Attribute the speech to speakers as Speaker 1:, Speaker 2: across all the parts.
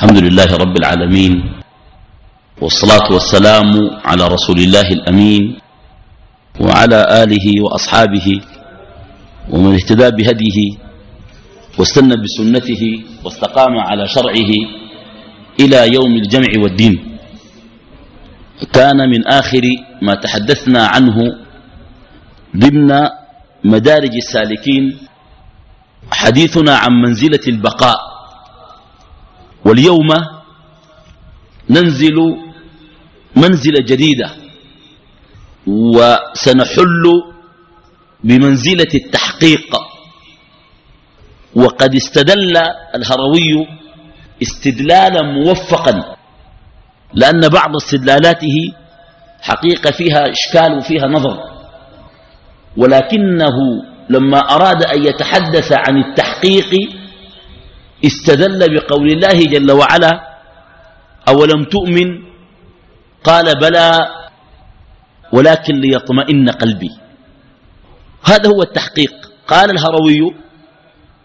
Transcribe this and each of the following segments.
Speaker 1: الحمد لله رب العالمين والصلاة والسلام على رسول الله الأمين وعلى آله وأصحابه ومن اهتدى بهديه واستنى بسنته واستقام على شرعه إلى يوم الجمع والدين. كان من آخر ما تحدثنا عنه ضمن مدارج السالكين حديثنا عن منزلة البقاء. واليوم ننزل منزلة جديدة وسنحل بمنزلة التحقيق. وقد استدل الهروي استدلالا موفقا لأن بعض استدلالاته حقيقة فيها إشكال وفيها نظر. ولكنه لما أراد أن يتحدث عن التحقيق استدل بقول الله جل وعلا أولم تؤمن؟ قال بلى ولكن ليطمئن قلبي. هذا هو التحقيق. قال الهروي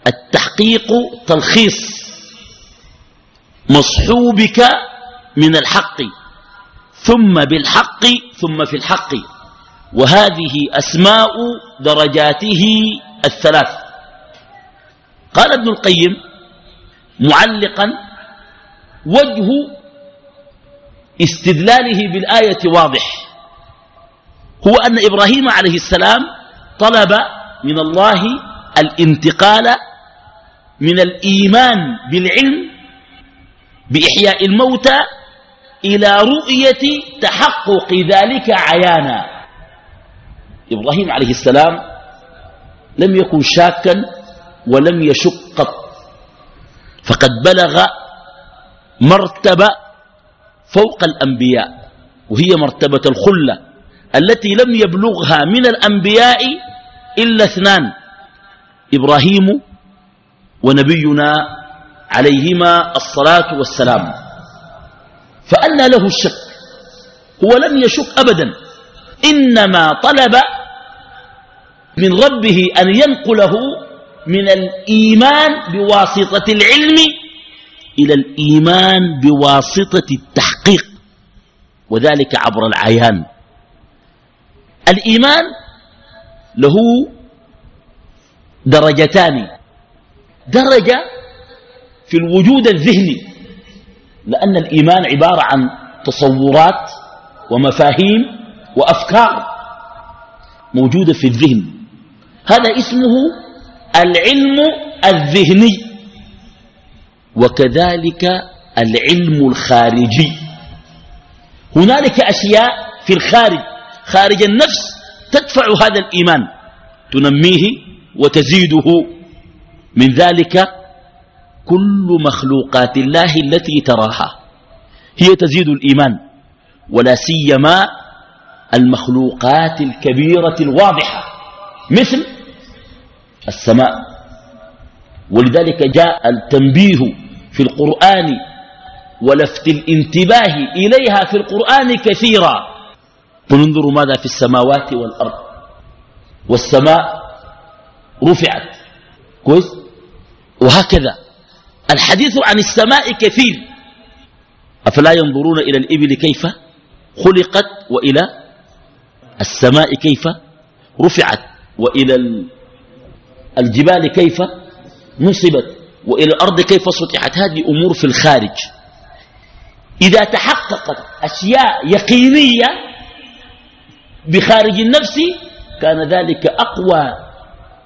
Speaker 1: التحقيق تلخيص مصحوبك من الحق ثم بالحق ثم في الحق. وهذه أسماء درجاته الثلاث. قال ابن القيم معلقا وجه استدلاله بالآية واضح. هو أن إبراهيم عليه السلام طلب من الله الانتقال من الإيمان بالعلم بإحياء الموتى إلى رؤية تحقق ذلك عيانا. إبراهيم عليه السلام لم يكن شاكا ولم يشق فقد بلغ مرتبة فوق الأنبياء وهي مرتبة الخلة التي لم يبلغها من الأنبياء إلا اثنان إبراهيم ونبينا عليهما الصلاة والسلام. فأنى له الشك هو لم يشك أبدا إنما طلب من ربه أن ينقله من الإيمان بواسطة العلم إلى الإيمان بواسطة التحقيق وذلك عبر العيان. الإيمان له درجتان درجة في الوجود الذهني لأن الإيمان عبارة عن تصورات ومفاهيم وأفكار موجودة في الذهن. هذا اسمه العلم الذهني. وكذلك العلم الخارجي. هنالك أشياء في الخارج. خارج النفس تدفع هذا الإيمان. تنميه وتزيده. من ذلك كل مخلوقات الله التي تراها. هي تزيد الإيمان. ولا سيما المخلوقات الكبيرة الواضحة. مثل السماء. ولذلك جاء التنبيه في القرآن ولفت الانتباه إليها في القرآن كثيرا. انظروا ماذا في السماوات والأرض. والسماء رفعت. كويس؟ وهكذا. الحديث عن السماء كثير. أفلا ينظرون إلى الإبل كيف خلقت وإلى السماء كيف رفعت وإلى الجبال كيف نصبت. وإلى الأرض كيف سطحت؟ هذه أمور في الخارج. إذا تحققت أشياء يقينية بخارج النفس كان ذلك أقوى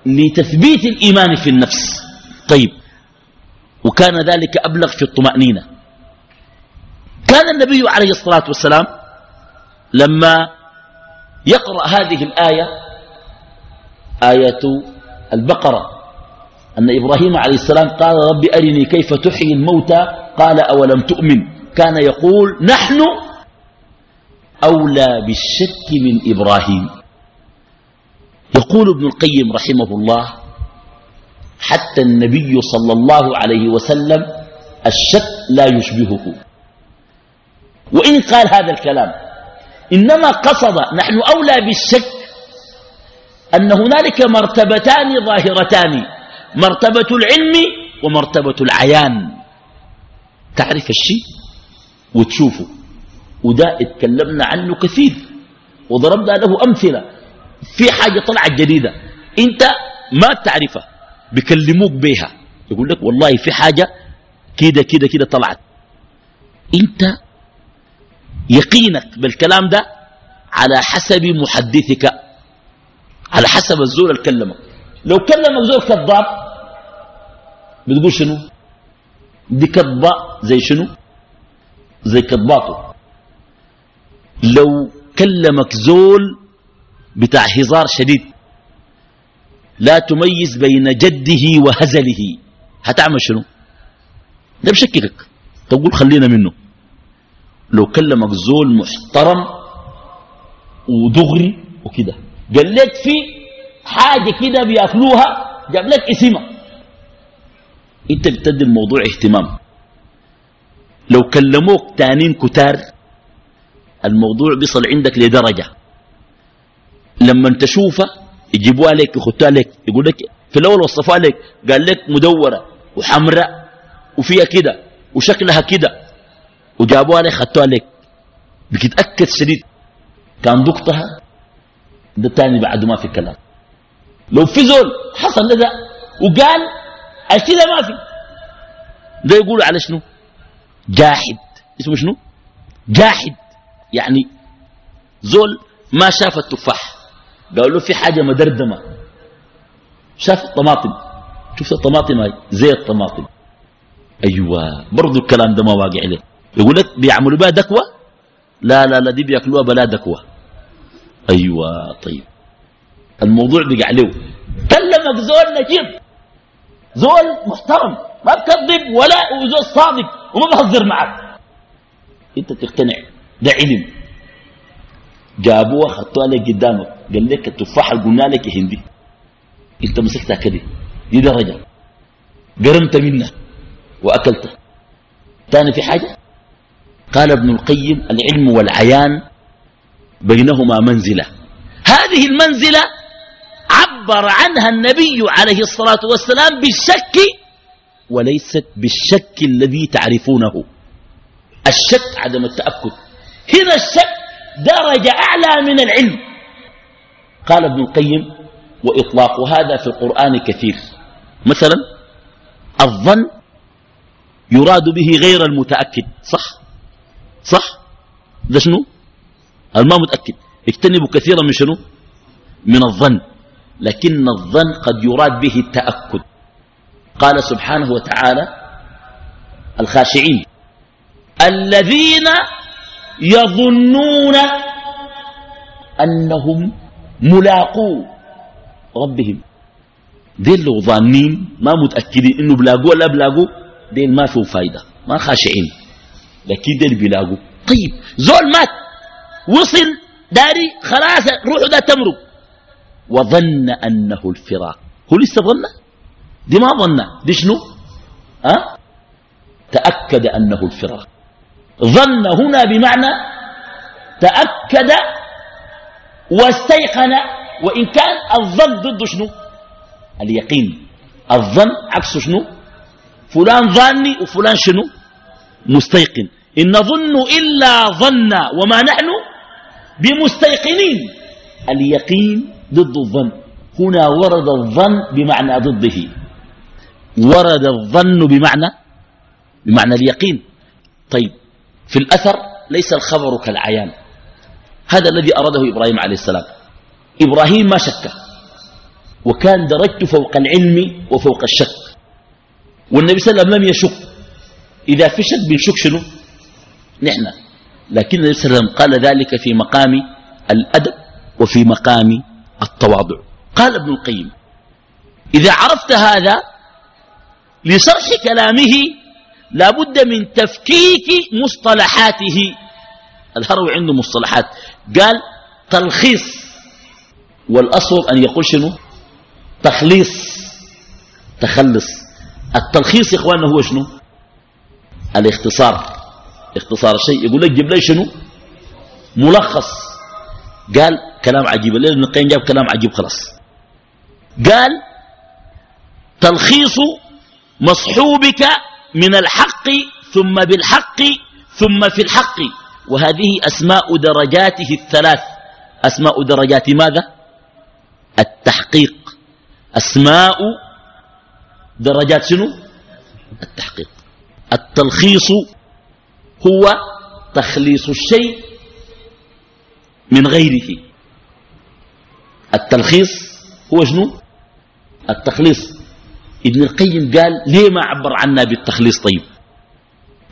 Speaker 1: لتثبيت الإيمان في النفس. طيب وكان ذلك أبلغ في الطمأنينة. كان النبي عليه الصلاة والسلام لما يقرأ هذه الآية آية البقرة. أن إبراهيم عليه السلام قال رب أرني كيف تحيي الموتى؟ قال أولم تؤمن؟ كان يقول نحن أولى بالشك من إبراهيم. يقول ابن القيم رحمه الله حتى النبي صلى الله عليه وسلم الشك لا يشبهه. وإن قال هذا الكلام إنما قصد نحن أولى بالشك أن هنالك مرتبتان ظاهرتان. مرتبة العلم ومرتبة العيان. تعرف الشيء وتشوفه. وده اتكلمنا عنه كثير. وضربنا له أمثلة. في حاجة طلعت جديدة. انت ما تعرفها بيكلموك بيها. يقول لك والله في حاجة كده كده كده طلعت. انت يقينك بالكلام ده على حسب محدثك. على حسب الزول اللي كلمك. لو كلمك زول كذاب بتقول شنو؟ دي كذبة زي شنو؟ زي كذباته. لو كلمك زول بتاع هزار شديد لا تميز بين جده وهزله. هتعمل شنو؟ ده بشككك تقول خلينا منه. لو كلمك زول محترم ودغري وكده. قال لك في حاجة كده بياكلوها جاب لك اسمها انت بتدي الموضوع اهتمام؟ لو كلموك تانين كتار الموضوع بيصل عندك لدرجة. لما تشوفه يجيبوها لك يخطوها لك يقول لك في الأول وصفوها لك قال لك مدورة وحمراء وفيها كده وشكلها كده وجابوها لك خطوها لك. بتتأكد شديد. كان دكتها ده تاني بعد ما في كلام لو في زول حصل لذا. وقال الكذا ما في. ده يقولوا على شنو؟ جاحد. اسمه شنو؟ جاحد. يعني زول ما شاف التفاح. قالوا له في حاجة مدردمة. شاف الطماطم. شفت الطماطم هاي. زي الطماطم. أيوة. برضو الكلام ده ما واقع عليه يقول لك بيعملوا بها دكوة؟ لا لا لا دي بياكلوها بلا دكوة. أيوة طيب. الموضوع بقى له كلمك زول نجيب. زول محترم. ما بكذب ولا وزول صادق وما بهزر معك. انت تقتنع. ده علم. جابوها خطوها لك قدامك. قال لك التفاحة قلنا لك هندي. انت مسكتها كده. دي درجة. قرمت منها. وأكلتها ثاني في حاجة؟ قال ابن القيم العلم والعيان بينهما منزلة. هذه المنزلة عبر عنها النبي عليه الصلاة والسلام بالشك وليست بالشك الذي تعرفونه. الشك عدم التأكد. هنا الشك درجة أعلى من العلم. قال ابن القيم وإطلاق هذا في القرآن كثير. مثلا الظن يراد به غير المتأكد. صح؟ صح؟ ده شنو؟ الما متأكد. اجتنبوا كثيرا من شنو؟ من الظن. لكن الظن قد يراد به التأكد. قال سبحانه وتعالى الخاشعين الذين يظنون أنهم ملاقو ربهم. ديل لو ظانين ما متأكدين إنه بلاقوا ولا بلاقوا ديل ما فيه فايدة ما خاشعين. لكن ديل بلاقوا طيب زول مات وصل داري خلاص روحه ده تمرق. وظن أنه الفراق. هو لسه ظن دي ما ظن دي شنو؟ أه؟ تأكد أنه الفراق. ظن هنا بمعنى تأكد واستيقن وإن كان الظن ضد شنو؟ اليقين. الظن عكس شنو؟ فلان ظاني وفلان شنو؟ مستيقن. إن نظن إلا ظن وما نحن؟ بمستيقنين. اليقين ضد الظن. هنا ورد الظن بمعنى ضده. ورد الظن بمعنى بمعنى اليقين. طيب في الأثر ليس الخبر كالعيان. هذا الذي أراده إبراهيم عليه السلام. إبراهيم ما شك. وكان درجته فوق العلم وفوق الشك. والنبي صلى الله عليه وسلم لم يشك. إذا في شك بنشك شنو؟ نحن. لكن النبي صلى الله عليه وسلم قال ذلك في مقام الأدب وفي مقام التواضع. قال ابن القيم إذا عرفت هذا لشرح كلامه لا بد من تفكيك مصطلحاته. الهروي عنده مصطلحات. قال تلخيص. والأصل أن يقول شنو؟ تخليص. تخلص. التلخيص يا إخواننا هو شنو؟ الاختصار. اختصار الشيء. يقول لك جيب لي شنو؟ ملخص. قال كلام عجيب الليل ابن القيم جاب كلام عجيب خلاص. قال تلخيص مصحوبك من الحق ثم بالحق ثم في الحق. وهذه أسماء درجاته الثلاث. أسماء درجات ماذا؟ التحقيق. أسماء درجات شنو؟ التحقيق. التلخيص هو تخليص الشيء من غيره. التلخيص هو شنو؟ التخليص. ابن القيم قال ليه ما عبر عنا بالتخليص طيب؟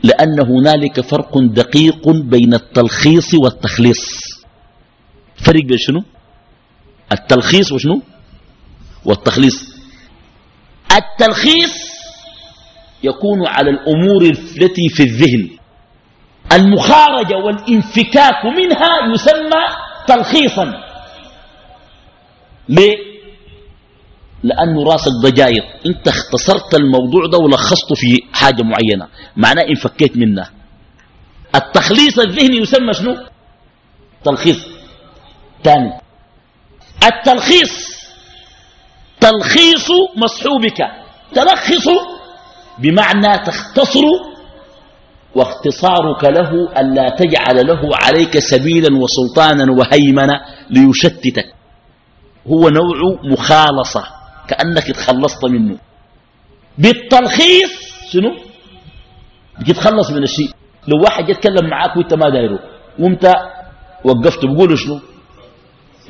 Speaker 1: لأن هنالك فرق دقيق بين التلخيص والتخليص. فرق بين شنو؟ التلخيص وشنو؟ والتخليص. التلخيص يكون على الأمور التي في الذهن. المخارجة والانفكاك منها يسمى تلخيصا. ليه؟ لأنه راسك ضجاير أنت اختصرت الموضوع ده ولخصته في حاجة معينة. معناه انفكيت منه التخليص الذهني يسمى شنو؟ تلخيص. ثاني التلخيص. تلخيص مصحوبك. تلخص بمعنى تختصر واختصارك له ألا تجعل له عليك سبيلا وسلطانا وهيمنة ليشتتك. هو نوع مخالصة كأنك تخلصت منه. بالتلخيص شنو؟ بتتخلص من الشيء. لو واحد يتكلم معاك وانت ما دايره وانت وقفت بقوله شنو؟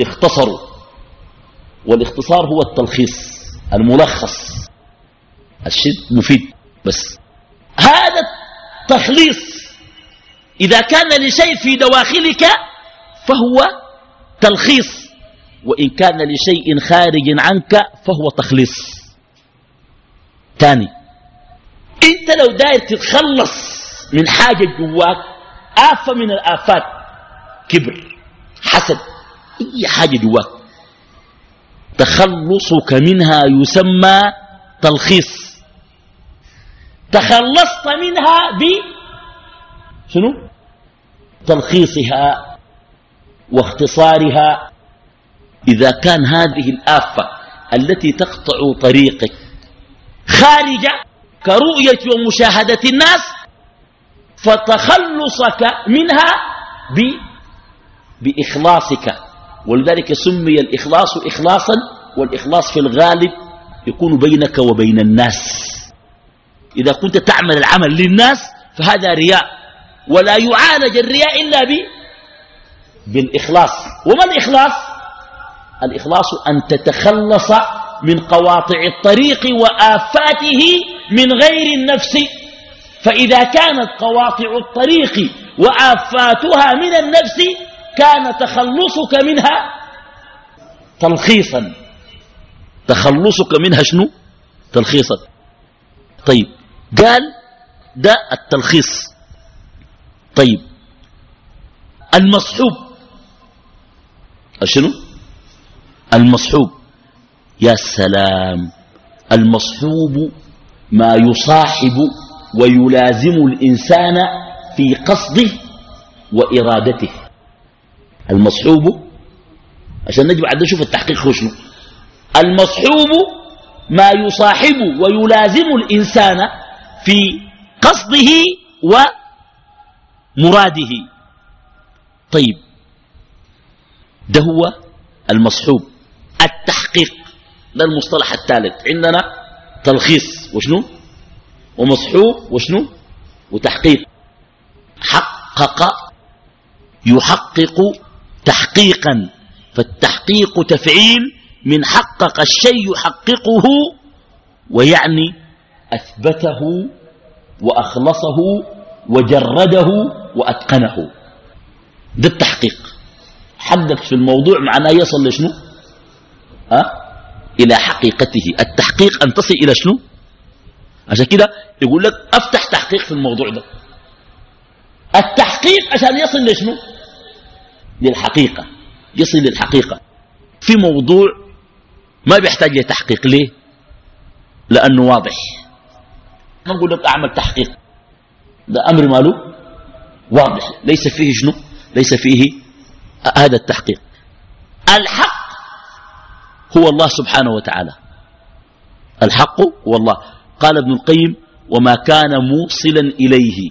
Speaker 1: اختصروا والاختصار هو التلخيص الملخص. الشيء مفيد بس. هذا التخليص إذا كان لشيء في دواخلك فهو تلخيص وإن كان لشيء خارج عنك فهو تخليص. تاني أنت لو داير تتخلص من حاجة جواك آفة من الآفات كبر حسد أي حاجة جواك تخلصك منها يسمى تلخيص. تخلصت منها ب شنو؟ تلخيصها واختصارها. إذا كان هذه الآفة التي تقطع طريقك خارجة كرؤية ومشاهدة الناس فتخلصك منها ب بإخلاصك. ولذلك سمي الإخلاص إخلاصا والإخلاص في الغالب يكون بينك وبين الناس. إذا كنت تعمل العمل للناس فهذا رياء ولا يعالج الرياء إلا ب بالإخلاص. وما الإخلاص؟ الإخلاص أن تتخلص من قواطع الطريق وآفاته من غير النفس. فإذا كانت قواطع الطريق وآفاتها من النفس كان تخلصك منها تلخيصا. تخلصك منها شنو؟ تلخيصا. طيب قال ده التلخيص. طيب. المصحوب. شنو المصحوب. يا سلام. المصحوب ما يصاحب ويلازم الإنسان في قصده وإرادته. المصحوب. عشان نجي بعد نشوف التحقيق هو شنو. المصحوب ما يصاحب ويلازم الإنسان في قصده ومراده. طيب ده هو المصحوب. التحقيق ده المصطلح الثالث. عندنا تلخيص وشنو؟ ومصحوب وشنو؟ وتحقيق. حقق يحقق تحقيقا. فالتحقيق تفعيل من حقق الشيء يحققه ويعني أثبته وأخلصه وجرده وأتقنه. ده التحقيق. حقق في الموضوع معناه يصل لشنو؟ أه؟ إلى حقيقته. التحقيق أن تصل إلى شنو؟ عشان كده يقول لك أفتح تحقيق في الموضوع ده. التحقيق عشان يصل لشنو؟ للحقيقة. يصل للحقيقة. في موضوع ما بيحتاج لتحقيق ليه؟ لأنه واضح. ما نقول لك أعمل تحقيق. ده أمر ماله؟ واضح. ليس فيه شنو؟ ليس فيه هذا التحقيق. الحق هو الله سبحانه وتعالى. الحق هو الله. قال ابن القيم وما كان موصلا إليه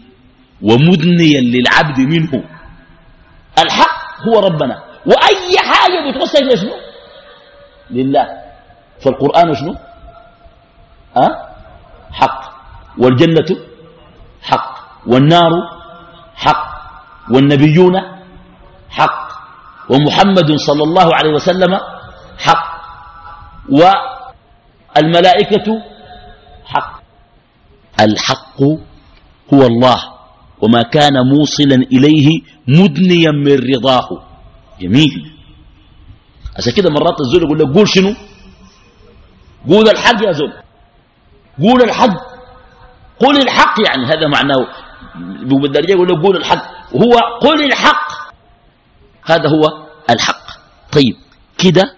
Speaker 1: ومدنيا للعبد منه. الحق هو ربنا. وأي حاجة بتوصل لشنو لله. فالقرآن شنو؟ أه؟ حق. والجنة حق والنار حق والنبيون حق ومحمد صلى الله عليه وسلم حق والملائكة حق. الحق هو الله وما كان موصلا إليه مدنيا من رضاه. جميل. عشان كده مرات الزول يقول لك قول شنو؟ قول الحق يا زول. قول الحق. قول الحق يعني هذا معناه بالدرجة يقول لك قول الحق؟ وهو قل الحق. هذا هو الحق. طيب كده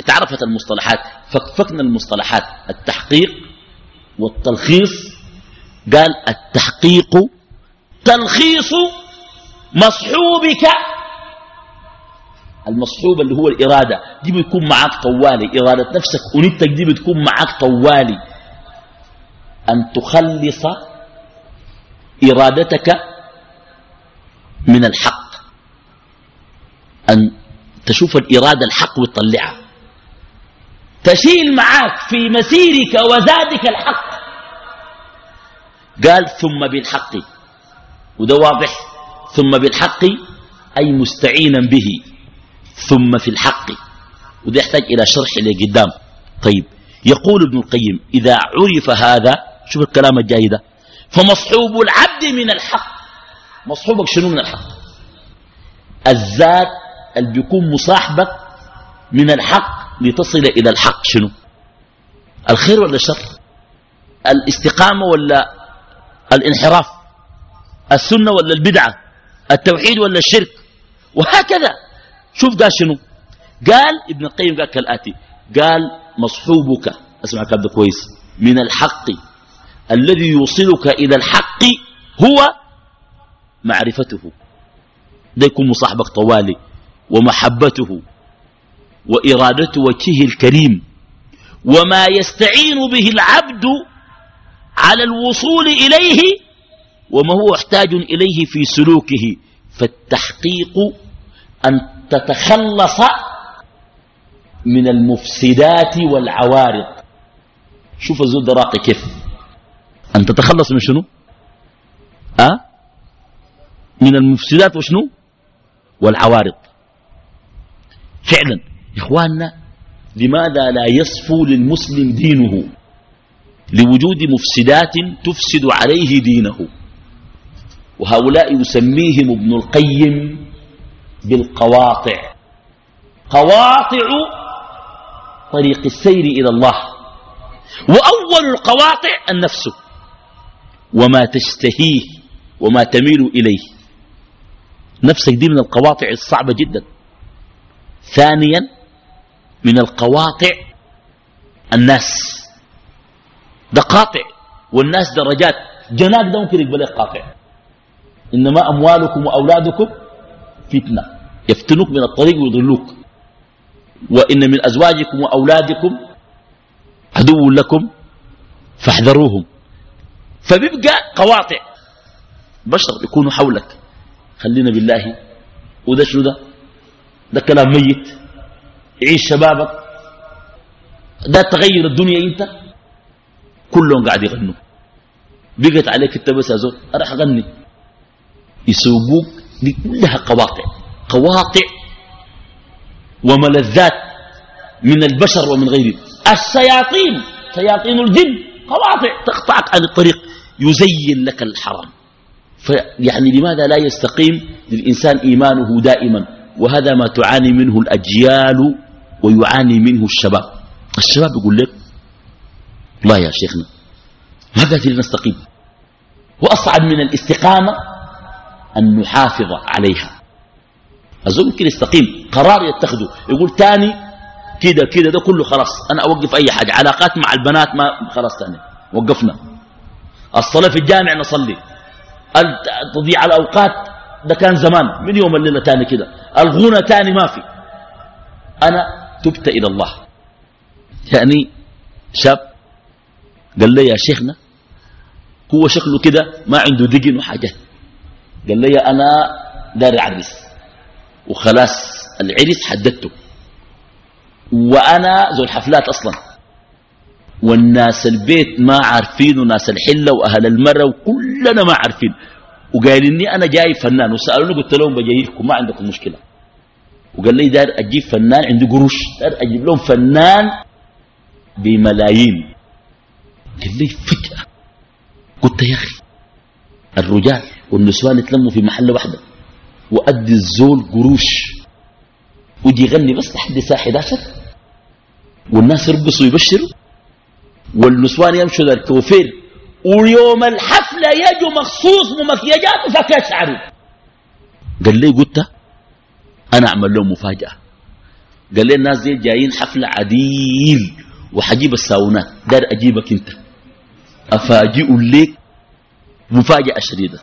Speaker 1: اتعرفت المصطلحات فكفكنا المصطلحات التحقيق والتلخيص. قال التحقيق تلخيص مصحوبك. المصحوب اللي هو الإرادة دي بتكون معاك طوالي. إرادة نفسك ونتك دي بتكون معاك طوالي. أن تخلص إرادتك من الحق. أن تشوف الإرادة الحق وتطلعها. تشيل معاك في مسيرك وزادك الحق. قال ثم بالحق. وده واضح. ثم بالحق أي مستعينا به. ثم في الحق. وده يحتاج إلى شرح لقدام. طيب. يقول ابن القيم إذا عرف هذا شوف الكلام الجاي ده. فمصحوب العبد من الحق. مصحوبك شنو من الحق؟ الذات اللي بيكون مصاحبك من الحق لتصل إلى الحق شنو؟ الخير ولا الشر؟ الاستقامة ولا الانحراف؟ السنة ولا البدعة؟ التوحيد ولا الشرك؟ وهكذا. شوف قال شنو؟ قال ابن القيم قال كالآتي قال مصحوبك أسمع كلام كويس من الحق. الذي يوصلك إلى الحق هو معرفته. ده يكون مصاحبك طوالي ومحبته وإرادة وجهه الكريم وما يستعين به العبد على الوصول إليه وما هو محتاج إليه في سلوكه. فالتحقيق أن تتخلص من المفسدات والعوارض. شوف الزود راقي كيف؟ أن تتخلص من شنو؟ أه؟ من المفسدات وشنو؟ والعوارض. فعلا إخواننا لماذا لا يصفو للمسلم دينه؟ لوجود مفسدات تفسد عليه دينه. وهؤلاء يسميهم ابن القيم بالقواطع. قواطع طريق السير إلى الله. وأول القواطع النفس. وما تشتهيه وما تميل إليه. نفسك دي من القواطع الصعبة جدا. ثانيا من القواطع الناس. ده قاطع والناس درجات. جناك ده ممكن يقبل قاطع. إنما أموالكم وأولادكم فتنة. يفتنوك من الطريق ويضلوك. وإن من أزواجكم وأولادكم عدو لكم فاحذروهم. فبيبقى قواطع. بشر يكونوا حولك. خلينا بالله. وده شنو ده؟ ده كلام ميت. عيش شبابك. ده تغير الدنيا انت. كلهم قاعد يغنوا. بقت عليك انت بس يا زول. اغني يسوقوك دي كلها قواطع. قواطع وملذات من البشر ومن غيره الشياطين. شياطين الجن. قواطع تقطعك عن الطريق يزين لك الحرام. فيعني لماذا لا يستقيم للإنسان إيمانه دائما؟ وهذا ما تعاني منه الأجيال ويعاني منه الشباب. الشباب يقول لك لا يا شيخنا ما قادرين نستقيم. وأصعب من الاستقامة أن نحافظ عليها. أظن ممكن يستقيم قرار يتخذه. يقول تاني كده كده ده كله خلاص. أنا أوقف أي حاجة. علاقات مع البنات ما خلاص تاني وقفنا. الصلاة في الجامع نصلي. تضيع الأوقات. ده كان زمان. من يوم الليلة تاني كده. الغنى تاني ما في. أنا تبت إلى الله. يعني شاب قال لي يا شيخنا هو شكله كده ما عنده دقن وحاجات قال لي أنا داري عرس وخلاص العرس حددته. وأنا ذو الحفلات أصلا. والناس البيت ما عارفين وناس الحلة وأهل المرة وكلنا ما عارفين. وقال إني أنا جاي فنان. وسألوني قلت لهم بجيكم ما عندكم مشكلة. وقال لي دار أجيب فنان عنده قروش. دار أجيب لهم فنان بملايين. قال لي فجأة. قلت يا أخي الرجال والنسوان يتلموا في محل واحدة. وأدي الزول قروش. ودي يغني بس لحد الساعة 11 والناس يرقصوا ويبشروا؟ والنسوان يمشوا ذا الكوفير. ويوم الحفلة يجوا مخصوص ممكيجات وفكات شعري. قال لي قلت أنا أعمل لهم مفاجأة. قال لي الناس دي جايين حفلة عديل وحجيب الساونات. دار أجيبك أنت. أفاجئ لك مفاجأة شديدة.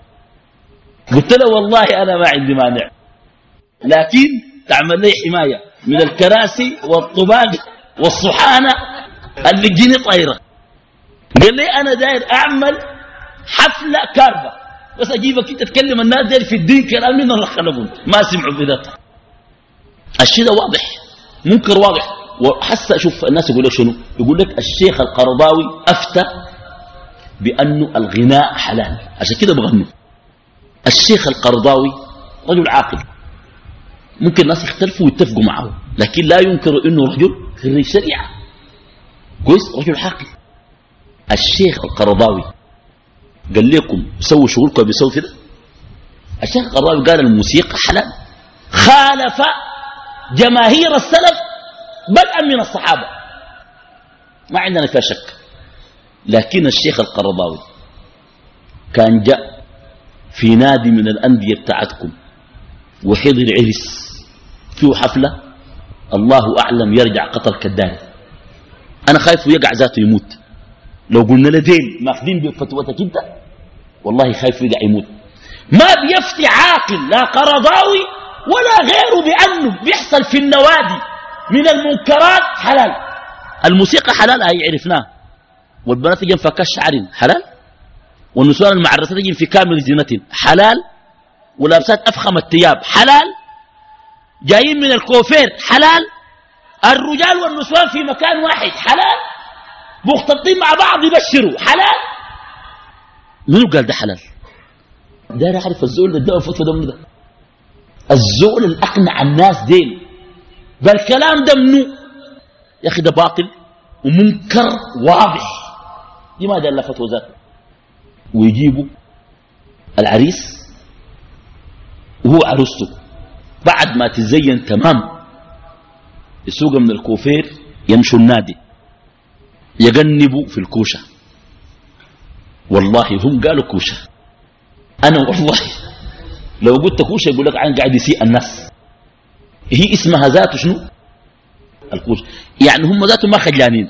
Speaker 1: قلت له والله أنا ما عندي مانع. لكن تعمل لي حماية من الكراسي والطباق والصحانة اللي تجيني طايرة. قال لي أنا داير أعمل حفلة كاربة بس أجيبك أنت تتكلم الناس داير في الدين كلام من الله خلقون ما سمعوا بذاته الشيء ده واضح. منكر واضح. وحس شوف الناس يقول لك شنو؟ يقول لك الشيخ القرضاوي أفتى بأنه الغناء حلال. عشان كده بغنوا. الشيخ القرضاوي رجل عاقل. ممكن الناس يختلفوا ويتفقوا معه. لكن لا ينكر إنه رجل خريج شريعة. كويس؟ رجل عاقل الشيخ القرضاوي قال لكم سووا شغلكم بيسووا كده. الشيخ القرضاوي قال الموسيقى حلال. خالف جماهير السلف بدءا من الصحابة. ما عندنا فيها شك. لكن الشيخ القرضاوي كان جاء في نادي من الأندية بتاعتكم وحضر عرس فيه حفلة. الله أعلم يرجع قتل كداري أنا خايف يقع ذاته يموت. لو قلنا لدين ماخذين بفتوتك انت والله خايف يقع يموت. ما بيفتي عاقل لا قرضاوي ولا غيره بأنه بيحصل في النوادي. من المنكرات حلال. الموسيقى حلال هي عرفناه والبنات تجي فكاش شعر حلال. والنسوان المعرسة تجي في كامل زينة حلال. ولابسات أفخم الثياب حلال. جايين من الكوفير حلال؟ الرجال والنسوان في مكان واحد حلال؟ مختلطين مع بعض يبشروا حلال؟ منو قال ده حلال؟ ده يعرف الزول اللي اداه فتوى دم ده. الزول اللي أقنع الناس دين بالكلام ده منو؟ يا أخي ده باطل ومنكر واضح. لماذا لا فتوى ذاته ويجيبوا العريس وهو عروسته. بعد ما تزين تمام. يسوق من الكوفير يمشوا النادي. يجنبوا في الكوشة. والله هم قالوا كوشة. أنا والله لو قلت كوشة يقول لك عن قاعد يسيء الناس. هي اسمها ذاته شنو؟ الكوشة. يعني هم ذاته ما خجلانين.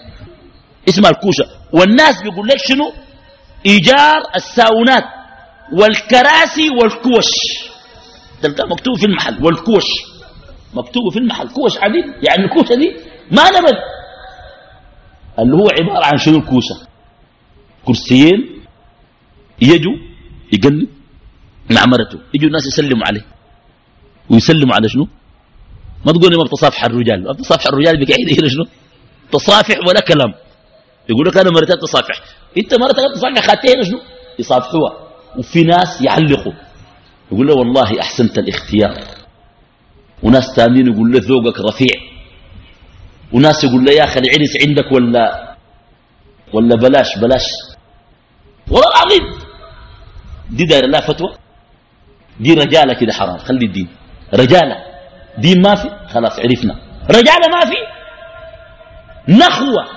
Speaker 1: اسمها الكوشة. والناس بيقول لك شنو؟ إيجار الساونات والكراسي والكوش. تلقى مكتوب في المحل والكوش. مكتوب في المحل كوش عديد يعني الكوشة دي ما نبد اللي هو عبارة عن شنو الكوشة كرسيين يجوا يقلب مع مرته يجوا الناس يسلموا عليه. ويسلموا على شنو؟ ما تقول ما بتصافح الرجال. ما بتصافح الرجال بقعيد هنا شنو؟ تصافح ولا كلام. يقول لك أنا مرتين تصافح. أنت مرتين تصافح خاتين شنو؟ يصافحوها. وفي ناس يعلقوا. يقول له والله أحسنت الاختيار. وناس ثانيين يقول له ذوقك رفيع. وناس يقول له يا أخي العرس عندك ولا ولا بلاش بلاش. والله العظيم. دي داير لها فتوى. دي رجالة كده حرام. خلي الدين. رجالة. دين ما في. خلاص عرفنا. رجالة ما في. نخوة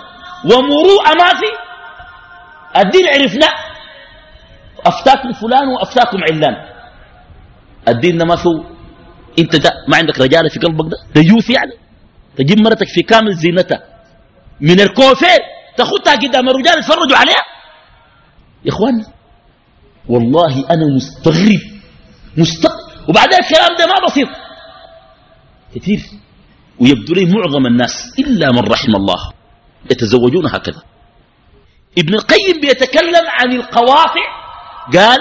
Speaker 1: ومروءة ما في. الدين عرفنا. أفتاكم فلان وأفتاكم علان. الدين ما فيه. انت ده ما عندك رجالة في قلبك ده؟ تجوف يعني. تجيب مرتك في كامل زينتها. من الكوفير تاخدها قدام الرجال يتفرجوا عليها. يا اخوان والله أنا مستغرب. مستغرب وبعدين الكلام ده ما بسيط. كثير. ويبدو لي معظم الناس إلا من رحم الله يتزوجون هكذا. ابن القيم بيتكلم عن القواطع قال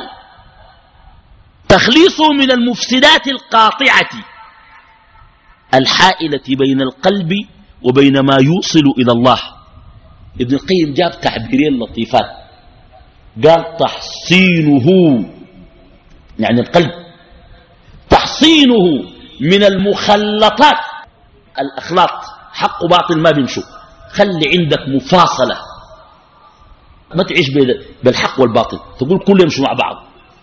Speaker 1: تخليصه من المفسدات القاطعة الحائلة بين القلب وبين ما يوصل إلى الله. ابن القيم جاب تعبيرين لطيفات قال تحصينه يعني القلب. تحصينه من المخلطات. الأخلاط حق وباطل ما بيمشوا. خلي عندك مفاصلة. ما تعيش بالحق والباطل. تقول كل يمشوا مع بعض.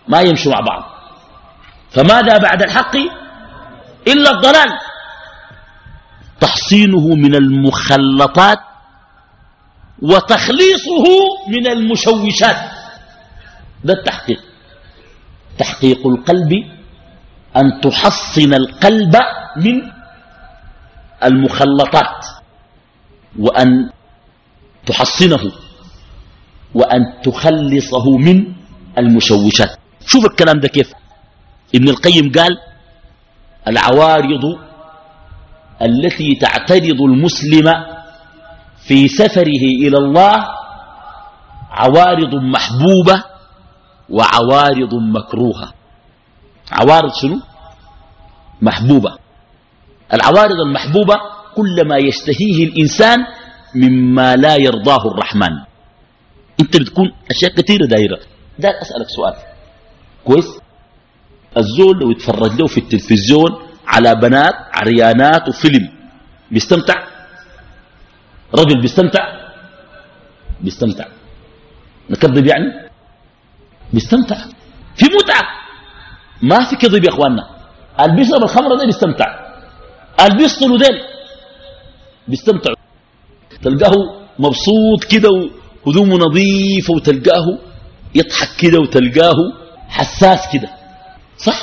Speaker 1: ما يمشوا مع بعض. فماذا بعد الحق إلا الضلال؟ تحصينه من المخلطات وتخليصه من المشوشات. ده التحقيق. تحقيق القلب أن تحصن القلب من المخلطات وأن تحصنه وأن تخلصه من المشوشات. شوف الكلام ده كيف؟ ابن القيم قال العوارض التي تعترض المسلم في سفره إلى الله عوارض محبوبة وعوارض مكروهة. عوارض شنو؟ محبوبة. العوارض المحبوبة كل ما يشتهيه الإنسان مما لا يرضاه الرحمن. انت بتكون أشياء كثيرة دايرة. ده أسألك سؤال. كويس؟ الزول لو يتفرج له في التلفزيون على بنات عريانات وفيلم بيستمتع؟ رجل بيستمتع؟ بيستمتع. نكذب يعني؟ بيستمتع. في متعة. ما في كذب يا إخواننا. اللي بيشرب الخمرة ده بيستمتع. اللي بيسطلوا ديل بيستمتعوا. تلقاه مبسوط كده وهدومه نظيفة وتلقاه يضحك كده وتلقاه حساس كده. صح؟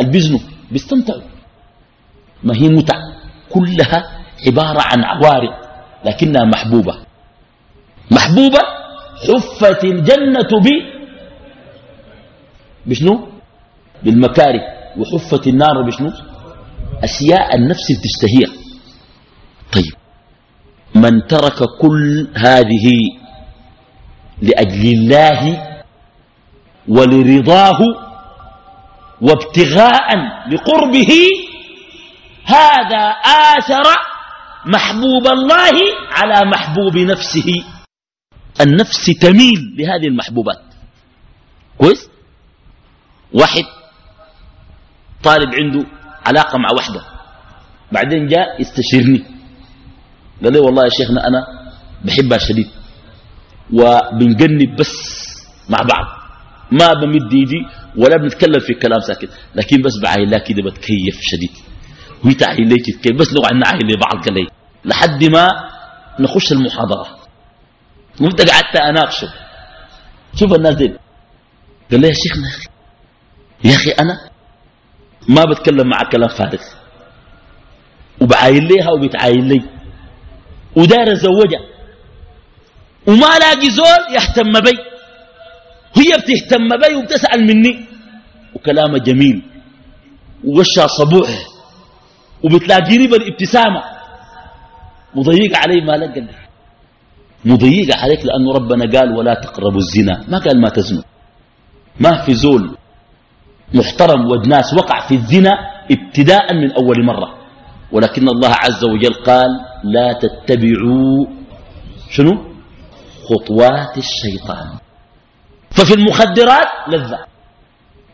Speaker 1: البزنو بيستمتعوا. ما هي متع. كلها عبارة عن عوارض لكنها محبوبة. محبوبة حفت الجنة ب بشنو؟ بالمكاره. وحفت النار بشنو؟ أشياء النفس تشتهيها. طيب. من ترك كل هذه لأجل الله ولرضاه وابتغاء لقربه هذا آثر محبوب الله على محبوب نفسه. النفس تميل لهذه المحبوبات. كويس؟ واحد طالب عنده علاقة مع وحدة. بعدين جاء يستشيرني. قال لي والله يا شيخنا أنا بحبها شديد. وبنجنب بس مع بعض. ما بمد إيدي ولا بنتكلم في كلام ساكت. لكن بس بعايلها كده بتكيف شديد. وهي تعايل لي تتكيف بس لو عنا عايل لبعض قال لي لحد ما نخش المحاضرة. قمت قعدت أناقشه. شوف الناس دي. قال لي يا شيخنا يا أخي. أنا ما بتكلم مع كلام فارغ. وبعاين ليها وبتعاين لي. ودار زوجة وما لاقي زول يهتم بي. هي بتهتم بي وبتسأل مني. وكلامه جميل. ووشها صبوح وبتلاقيني بالابتسامة مضيق علي ما لقى. مضيق عليك لأنه ربنا قال ولا تقربوا الزنا. ما قال ما تزنوا. ما في زول محترم ودناس وقع في الزنا ابتداء من أول مرة. ولكن الله عز وجل قال لا تتبعوا شنو؟ خطوات الشيطان. ففي المخدرات لذة.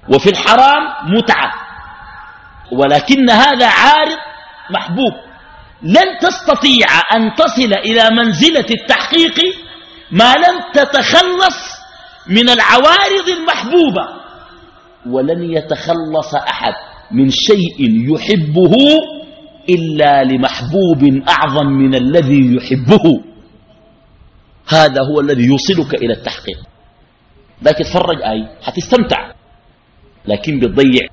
Speaker 1: وفي الحرام متعة. ولكن هذا عارض محبوب. لن تستطيع أن تصل إلى منزلة التحقيق ما لم تتخلص من العوارض المحبوبة. ولن يتخلص أحد من شيء يحبه إلا لمحبوب أعظم من الذي يحبه. هذا هو الذي يوصلك إلى التحقيق. لكن تفرج آي حتستمتع. لكن بتضيع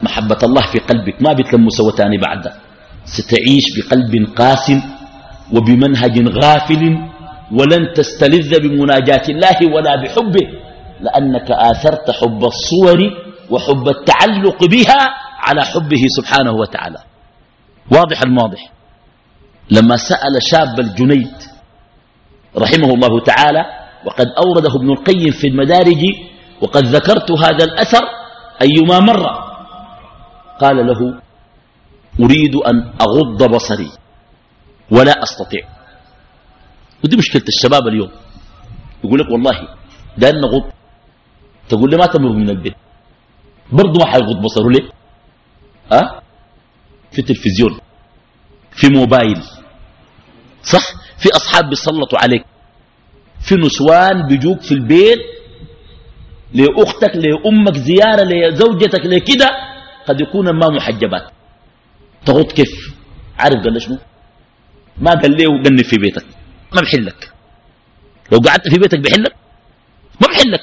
Speaker 1: محبة الله في قلبك. ما بتلم سوتان بعد ستعيش بقلب قاس وبمنهج غافل ولن تستلذ بمناجاة الله ولا بحبه لأنك آثرت حب الصور وحب التعلق بها على حبه سبحانه وتعالى. واضح الماضح لما سأل شاب الجنيد رحمه الله تعالى وقد أورده ابن القيم في المدارج وقد ذكرت هذا الأثر أيما مرة قال له أريد أن أغض بصري ولا أستطيع. ودي مشكلة الشباب اليوم. يقول لك والله دار نغض. تقول لي ما تمر من البيت. برضه ما حيغض بصره ليه؟ أه؟ في تلفزيون في موبايل صح؟ في أصحاب بيسلطوا عليك. في نسوان بيجوك في البيت لأختك لأمك زيارة لزوجتك لكده قد يكون ما محجبات. تغط كيف؟ عارف قال شنو؟ ما قال ليه وقنب في بيتك. ما بحلك. لو قعدت في بيتك بحلك؟ ما بحلك.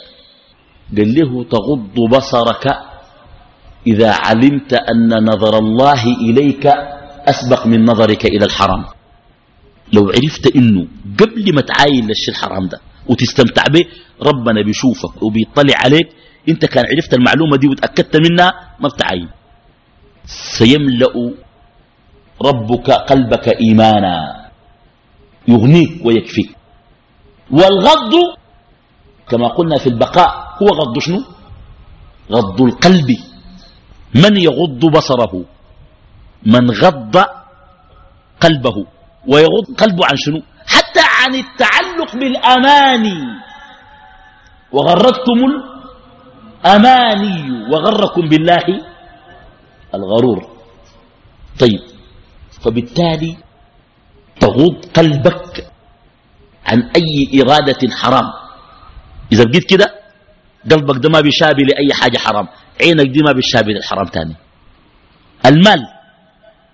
Speaker 1: قال له تغض بصرك إذا علمت أن نظر الله إليك أسبق من نظرك إلى الحرام. لو عرفت إنه قبل ما تعاين للشيء الحرام ده وتستمتع به ربنا بيشوفك وبيطلع عليك. أنت كان عرفت المعلومة دي وتأكدت منها ما بتعاين. سيملأ ربك قلبك إيمانا. يغنيك ويكفيك. والغض كما قلنا في البقاء هو غض شنو؟ غض القلب. من يغض بصره؟ من غض قلبه. ويغض قلبه عن شنو؟ حتى عن التعلق بالأماني. وغرتكم الأماني وغركم بالله الغرور. طيب فبالتالي تغض قلبك عن أي إرادة حرام. إذا بقيت كده قلبك ده ما بيشابه لأي حاجة حرام. عينك دي ما بيشابه للحرام تاني. المال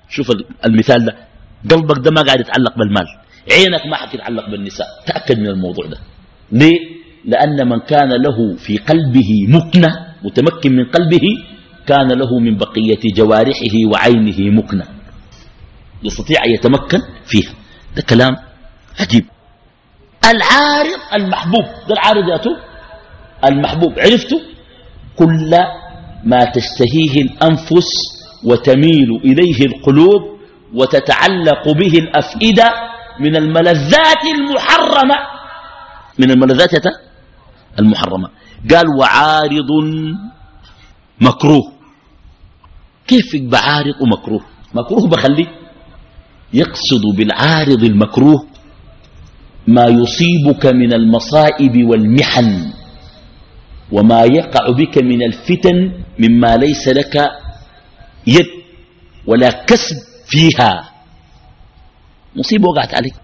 Speaker 1: شوف المثال ده. قلبك ده ما قاعد يتعلق بالمال. عينك ما حتتعلق بالنساء. تأكد من الموضوع ده. ليه؟ لأن من كان له في قلبه مكنة متمكن من قلبه كان له من بقية جوارحه وعينه مكنة. يستطيع أن يتمكن فيها. ده كلام عجيب. العارض المحبوب. ده العارض ياتو المحبوب. عرفته؟ كل ما تشتهيه الأنفس وتميل إليه القلوب وتتعلق به الأفئدة من الملذات المحرمة. من الملذات المحرمة. قال وعارض مكروه. كيف يبقى عارض ومكروه مكروه بخليه. يقصد بالعارض المكروه ما يصيبك من المصائب والمحن وما يقع بك من الفتن مما ليس لك يد ولا كسب. فيها. مصيبة وقعت عليك.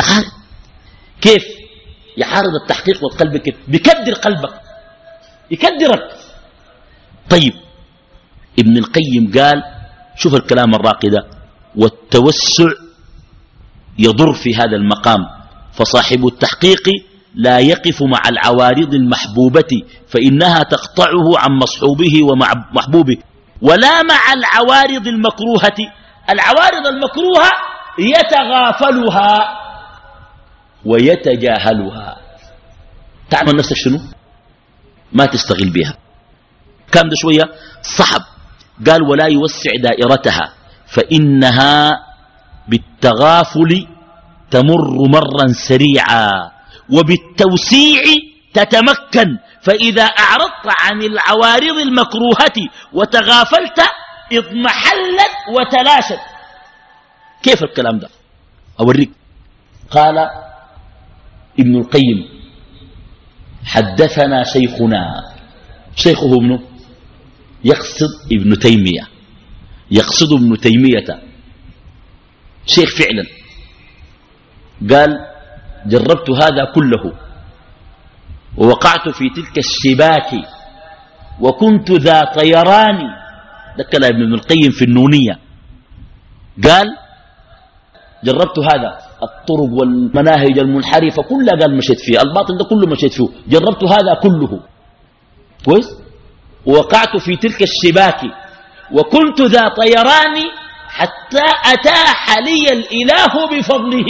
Speaker 1: حال كيف؟ يحارب التحقيق والقلب كيف؟ بيكدر قلبك. يكدرك. طيب ابن القيم قال شوف الكلام الراقي ده. والتوسع يضر في هذا المقام. فصاحب التحقيق لا يقف مع العوارض المحبوبة فإنها تقطعه عن مصحوبه ومحبوبه ولا مع العوارض المكروهة. العوارض المكروهة يتغافلها ويتجاهلها. تعمل نفسك شنو؟ ما تستغل بها. كم ده شوية؟ صحب قال ولا يوسع دائرتها فإنها بالتغافل تمر مرا سريعا وبالتوسيع تتمكن. فإذا أعرضت عن العوارض المكروهة وتغافلت اضمحلت وتلاشت. كيف الكلام ده؟ أوريك. قال ابن القيم حدثنا شيخنا. شيخه ابنه؟ يقصد ابن تيمية. يقصد ابن تيمية. شيخ فعلا. قال جربت هذا كله. ووقعت في تلك الشباك وكنت ذا طيران. كلام ابن القيم في النونية. قال جربت هذا الطرق والمناهج المنحرفة كلها. قال مشيت فيها. الباطل ده كله مشيت فيه. جربت هذا كله. كويس؟ ووقعت في تلك الشباك وكنت ذا طيران حتى أتاح لي الإله بفضله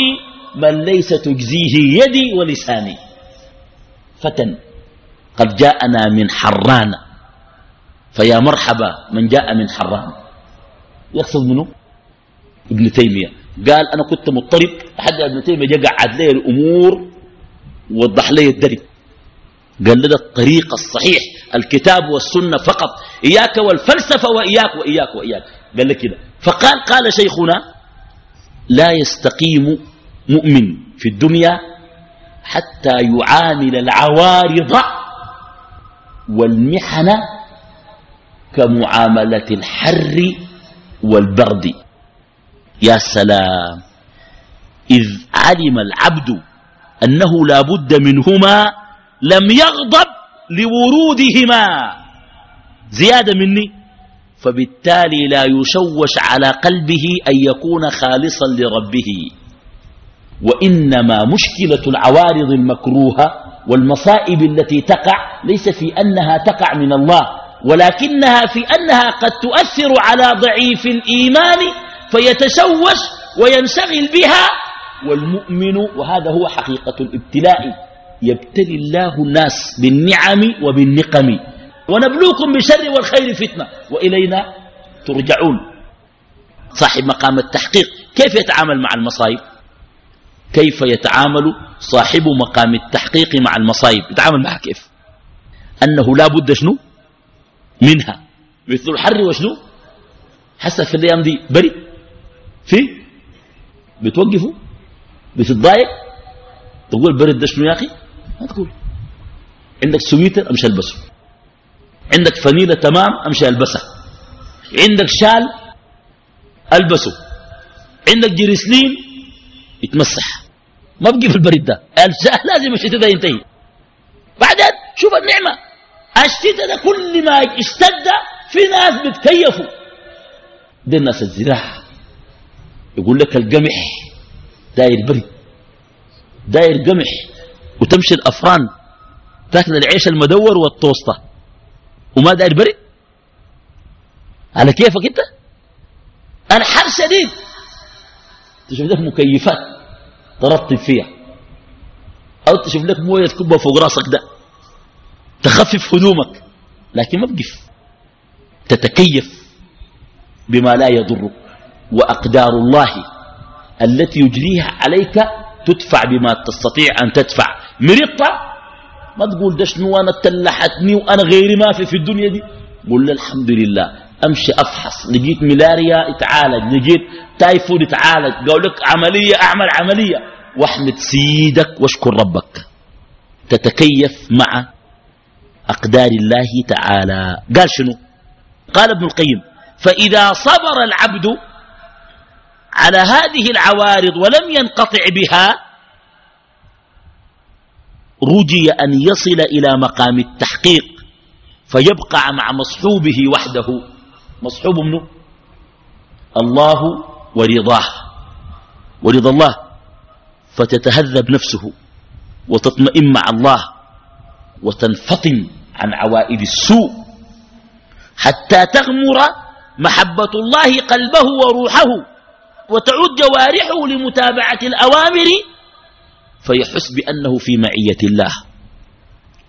Speaker 1: من ليس تجزيه يدي ولساني. فتى قد جاءنا من حران. فيا مرحبا من جاء من حران. يقصد منه ابن تيمية. قال أنا كنت مضطرب. حتى ابن تيمية جاء قعد لي الأمور ووضح لي الدرب. قال لنا الطريق الصحيح الكتاب والسنة فقط. إياك والفلسفة وإياك وإياك وإياك. قال لك كده. فقال قال شيخنا لا يستقيم مؤمن في الدنيا حتى يعامل العوارض والمحن كمعاملة الحر والبرد. يا سلام. إذ علم العبد أنه لا بد منهما لم يغضب لورودهما. زيادة مني. فبالتالي لا يشوش على قلبه أن يكون خالصا لربه. وإنما مشكلة العوارض المكروهة والمصائب التي تقع ليس في أنها تقع من الله ولكنها في أنها قد تؤثر على ضعيف الإيمان فيتشوش وينشغل بها. والمؤمن وهذا هو حقيقة الابتلاء يبتلي الله الناس بالنعم وبالنقم. ونبلوكم بالشر والخير فتنة وإلينا ترجعون. صاحب مقام التحقيق كيف يتعامل مع المصائب؟ كيف يتعامل صاحب مقام التحقيق مع المصائب يتعامل معها كيف؟ أنه لا بد شنو؟ منها. مثل الحر وشنو؟ حسب في الأيام دي. بري. في؟ بتوقفوا بتتضايق تقول برد ده شنو يا أخي؟ ما تقول. عندك سويتر أمشي ألبسه. عندك فنيلة تمام أمشي ألبسها. عندك شال ألبسه. عندك جريسلين يتمسح. ما بقي في البرد ده. الشال لازم الشتاء ده ينتهي بعدين شوف النعمة. الشتاء ده كل ما اشتد في ناس بتكيفوا. دي الناس الزراعة. يقول لك القمح داير برد داير قمح وتمشي الأفران. تاكل العيش المدور والتوسطة. وما داير برد على كيفك أنت؟ أنا حر شديد. تشوف لك مكيفات. ترطب فيها. أو تشوف لك موية تكبها فوق راسك ده. تخفف هدومك. لكن ما بقف. تتكيف بما لا يضرك. وأقدار الله التي يجريها عليك تدفع بما تستطيع أن تدفع. مرضت ما تقول ده شنو أنا تلحتني وأنا غيري ما في في الدنيا دي. له الحمد لله. أمشي أفحص. لقيت ملاريا اتعالج. لقيت تايفود اتعالج. قال لك عملية أعمل عملية. واحمد سيدك واشكر ربك. تتكيف مع أقدار الله تعالى. قال شنو؟ قال ابن القيم فإذا صبر العبد على هذه العوارض ولم ينقطع بها رجي أن يصل إلى مقام التحقيق فيبقى مع مصحوبه وحده. مصحوب منه الله ورضاه ورضا الله فتتهذب نفسه وتطمئن مع الله وتنفطم عن عوائد السوء حتى تغمر محبة الله قلبه وروحه وتعود جوارحه لمتابعة الأوامر فيحس بأنه في معية الله.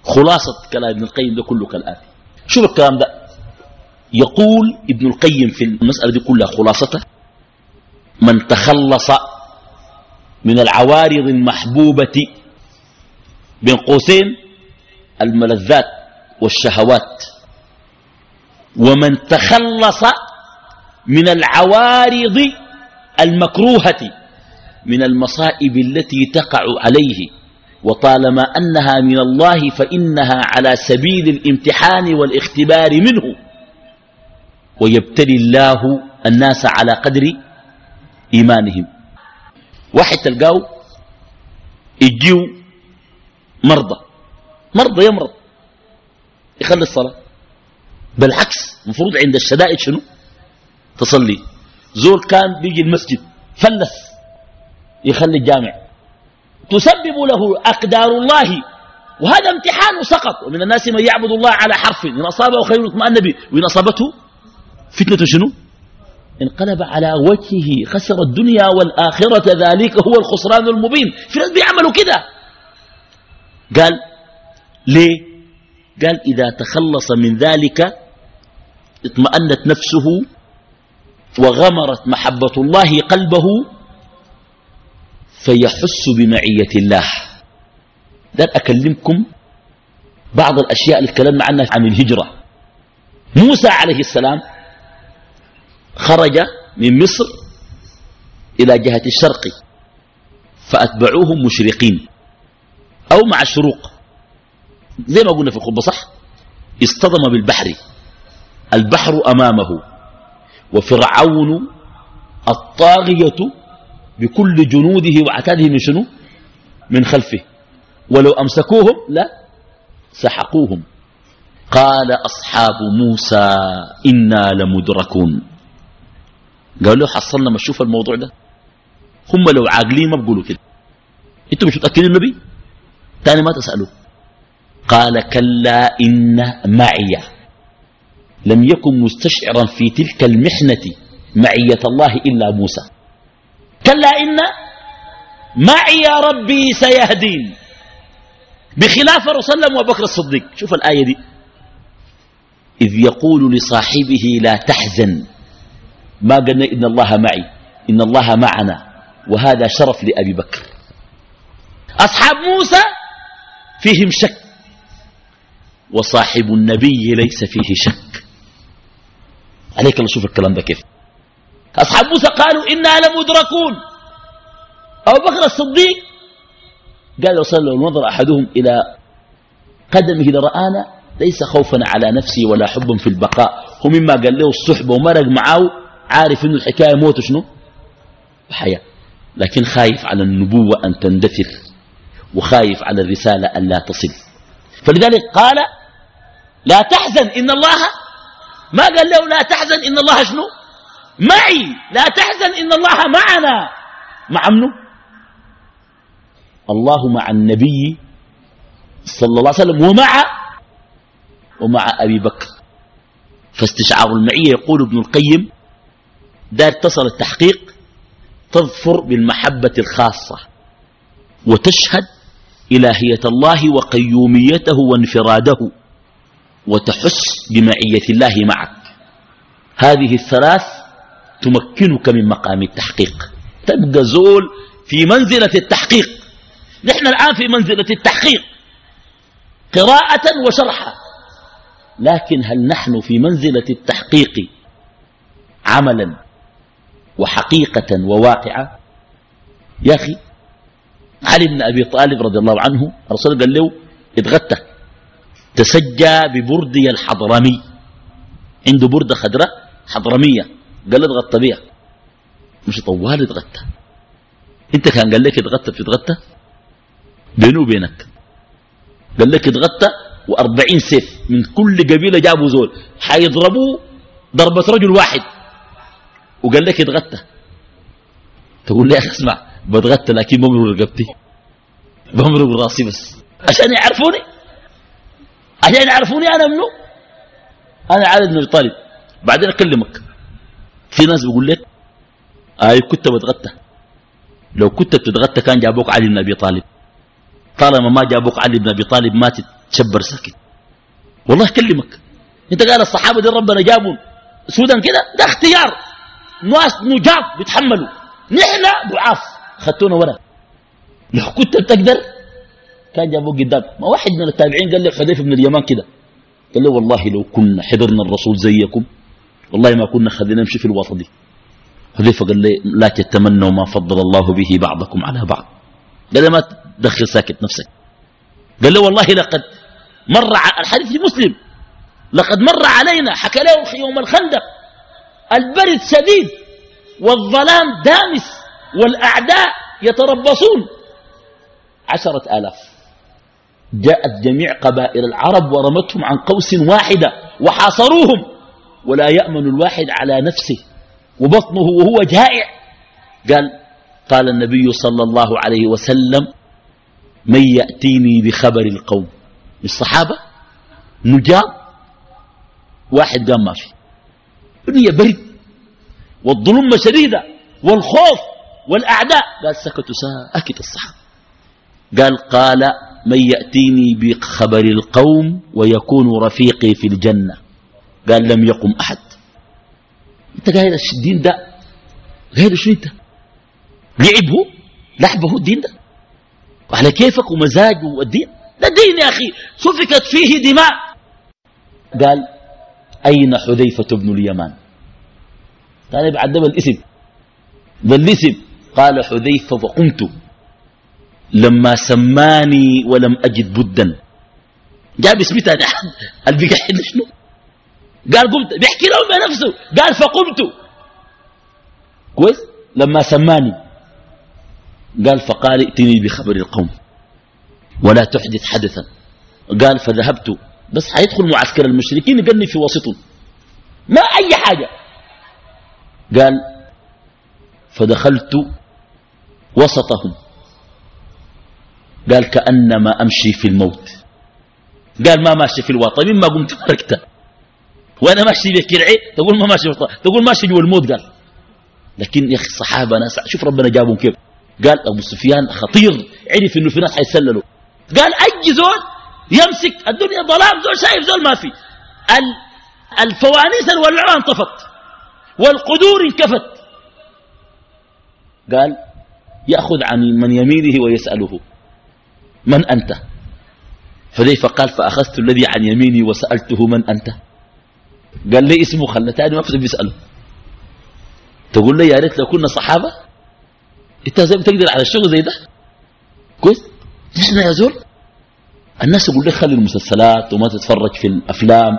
Speaker 1: خلاصة كلام ابن القيم ده كله كالآتي. شوف الكلام ده؟ يقول ابن القيم في المسألة دي كلها خلاصته من تخلص من العوارض المحبوبة بين قوسين الملذات والشهوات. ومن تخلص من العوارض المكروهة من المصائب التي تقع عليه وطالما أنها من الله فإنها على سبيل الامتحان والاختبار منه. ويبتلي الله الناس على قدر إيمانهم. واحد تلقاه يجيو مرضى. مرضى يمرض يخلي الصلاة. بالعكس المفروض عند الشدائد شنو؟ تصلي. زول كان بيجي المسجد فلس. يخلي الجامع تسبب له أقدار الله. وهذا امتحان سقط. ومن الناس من يعبد الله على حرف. إن أصابه خير اطمأن به. وإن أصابته فتنة شنو؟ انقلب على وجهه خسر الدنيا والآخرة ذلك هو الخسران المبين. في ناس بيعملوا كده. قال ليه؟ قال إذا تخلص من ذلك اطمأنت نفسه وغمرت محبة الله قلبه فيحس بمعية الله. ده أكلمكم بعض الأشياء اللي تكلمنا عنها عن الهجرة. موسى عليه السلام خرج من مصر إلى جهة الشرق فأتبعوهم مشرقين أو مع الشروق زي ما قلنا في الخطبة صح؟ اصطدم بالبحر البحر أمامه وفرعون الطاغية بكل جنوده وعتاده من شنو؟ من خلفه. ولو أمسكوهم لا سحقوهم. قال أصحاب موسى إنا لمدركون. قالوا له حصلنا ما تشوف الموضوع ده؟ هم لو عاقلين ما بقولوا كده. أنتوا مش متأكدين النبي تاني ما تسألوا قال كلا إن معي. لم يكن مستشعرا في تلك المحنة معية الله إلا موسى. كلا إن معي ربي سيهدين. بخلاف رسول الله وبكر الصديق. شوف الآية دي. إذ يقول لصاحبه لا تحزن. ما قلنا إن الله معي إن الله معنا وهذا شرف لأبي بكر. أصحاب موسى فيهم شك وصاحب النبي ليس فيه شك. عليك الله شوف الكلام ده كيف؟ أصحاب موسى قالوا إنا لمدركون أبو بكر الصديق قال وصل لو نظر أحدهم إلى قدمه لرآنا ليس خوفا على نفسي ولا حبا في البقاء. هو مما قال له الصحبة ومرق معه عارف إنه الحكاية موت شنو؟ حياة لكن خايف على النبوة أن تندثر وخايف على الرسالة أن لا تصل. فلذلك قال لا تحزن إن الله ما قال له لا تحزن إن الله شنو؟ معي لا تحزن إن الله معنا مع منه الله مع النبي صلى الله عليه وسلم ومع ومع أبي بكر. فاستشعار المعية يقول ابن القيم دار تصل التحقيق تظفر بالمحبة الخاصة وتشهد إلهية الله وقيوميته وانفراده وتحس بمعية الله معك. هذه الثلاث تمكنك من مقام التحقيق. تبقى زول في منزلة التحقيق. نحن الآن في منزلة التحقيق قراءة وشرحا. لكن هل نحن في منزلة التحقيق عملا؟ وحقيقة وواقعة. يا أخي علي بن أبي طالب رضي الله عنه الرسول قال له اتغتى تسجى ببردي الحضرمي. عنده بردة خضراء حضرمية. قال له اتغطى بيها. مش طوال اتغتى أنت كان قال لك اتغتى بتتغتى بينه وبينك. قال لك اتغتى وأربعين سيف من كل قبيلة جابوا زول. حيضربوه ضربة رجل واحد. وقال لك اتغتى تقول لي يا أخي اسمع بتغتى لكن بمرق رقبتي. بمرق راسي بس. عشان يعرفوني. عشان يعرفوني أنا منو. أنا علي بن ابي طالب بعدين أكلمك. في ناس بيقول لك اي كنت بتغتى لو كنت بتتغتى كان جابوك علي بن أبي طالب. طالما ما جابوك علي بن أبي طالب ما تتشبر ساكت. والله أكلمك. أنت قال الصحابة دي ربنا جابوا سودا كده؟ ده اختيار. ناس نجاب بيتحملوا. نحن ضعاف. خدتونا ورا. لو كنت بتقدر كان جابوه قدام. ما واحد من التابعين قال لي حذيفة بن اليمان كده. قال له والله لو كنا حضرنا الرسول زيكم والله ما كنا خلينا نمشي في الوسط دي. حذيفة قال لي لا تتمنوا ما فضل الله به بعضكم على بعض. قال ما تدخل ساكت نفسك. قال له والله لقد مر الحديث في مسلم. لقد مر علينا حكى له يوم الخندق. البرد شديد والظلام دامس والأعداء يتربصون. عشرة آلاف. جاءت جميع قبائل العرب ورمتهم عن قوس واحدة وحاصروهم. ولا يأمن الواحد على نفسه وبطنه وهو جائع. قال قال النبي صلى الله عليه وسلم من يأتيني بخبر القوم. الصحابة؟ نجاب واحد قام ما فيه الدنيا برد والظلمة شديدة والخوف والأعداء. قال سكتوا ساكت الصحابة. قال قال من يأتيني بخبر القوم ويكون رفيقي في الجنة؟ قال لم يقم أحد. أنت قايل الدين ده؟ غير شو أنت؟ لعبه لعبه الدين ده؟ وعلى كيفك ومزاج والدين؟ ده دين يا أخي. سفكت فيه دماء. قال أين حذيفة بن اليمان؟ قال يبعد ده الاسم ده الاسم قال حذيفة فقمت. لما سماني ولم أجد بدا. جاب اسمي تاني اللي بيقحد شنو؟ قال قمت. بيحكي لهم بنفسه قال فقمت. كويس؟ لما سماني. قال فقال ائتني بخبر القوم. ولا تحدث حدثا. قال فذهبت. بس حيدخل معسكر المشركين يقلني في وسطهم ما أي حاجة. قال فدخلت وسطهم. قال كأنما أمشي في الموت. قال ما ماشي في الوطن. مما قمت تركته. وأنا ماشي بكرعي تقول ما ماشي تقول ماشي جوا الموت قال. لكن يا أخي الصحابة ناس شوف ربنا جابهم كيف. قال أبو سفيان خطير. عرف إنه في ناس حيسللوا قال أي زول يمسك الدنيا ظلام زول شايف زول ما في. الفوانيس الولعوها انطفت والقدور انكفت. قال يأخذ عن من يمينه ويسأله من أنت؟ فذي فقال فأخذت الذي عن يميني وسألته من أنت؟ قال لي اسمه خلتاني ما كنت بيسأله. تقول لي يا ريت لو كنا صحابة إنت زي بتقدر على الشغل زي ده؟ كويس؟ نحن يا زول. الناس يقول لك خلي المسلسلات وما تتفرج في الأفلام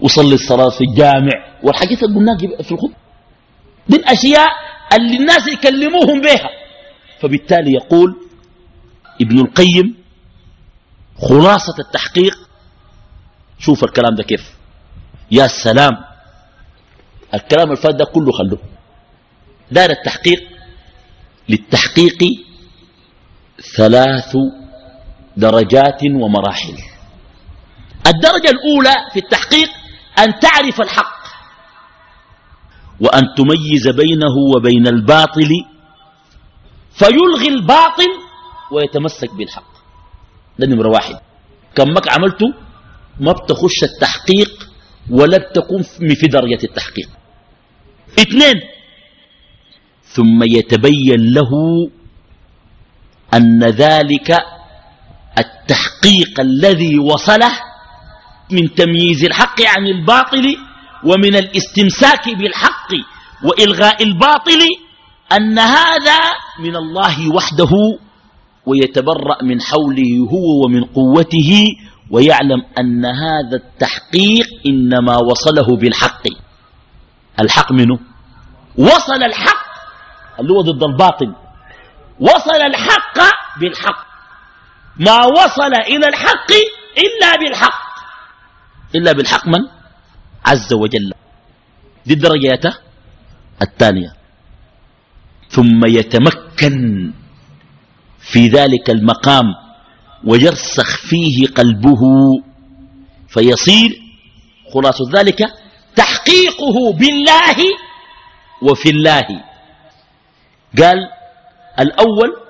Speaker 1: وصلي الصلاة في الجامع والحاجات اللي قلناها في الخطبة. دي الأشياء اللي الناس يكلموهم بها فبالتالي يقول ابن القيم خلاصة التحقيق. شوف الكلام ده كيف. يا سلام. الكلام الفات ده كله خلوه. دار التحقيق للتحقيق ثلاث درجات ومراحل. الدرجة الأولى في التحقيق أن تعرف الحق وأن تميز بينه وبين الباطل فيلغي الباطل ويتمسك بالحق. ده نمرة واحد. كمك عملته ما بتخش التحقيق ولا بتكون في درجة التحقيق. اثنين ثم يتبين له أن ذلك التحقيق الذي وصله من تمييز الحق عن الباطل ومن الاستمساك بالحق وإلغاء الباطل أن هذا من الله وحده ويتبرأ من حوله هو ومن قوته ويعلم أن هذا التحقيق إنما وصله بالحق. الحق منه؟ وصل الحق اللي هو ضد الباطل. وصل الحق بالحق. ما وصل إلى الحق إلا بالحق. إلا بالحق من؟ عز وجل. دي الدرجة الثانية. ثم يتمكن في ذلك المقام ويرسخ فيه قلبه. فيصير خلاصة ذلك تحقيقه بالله وفي الله. قال الأول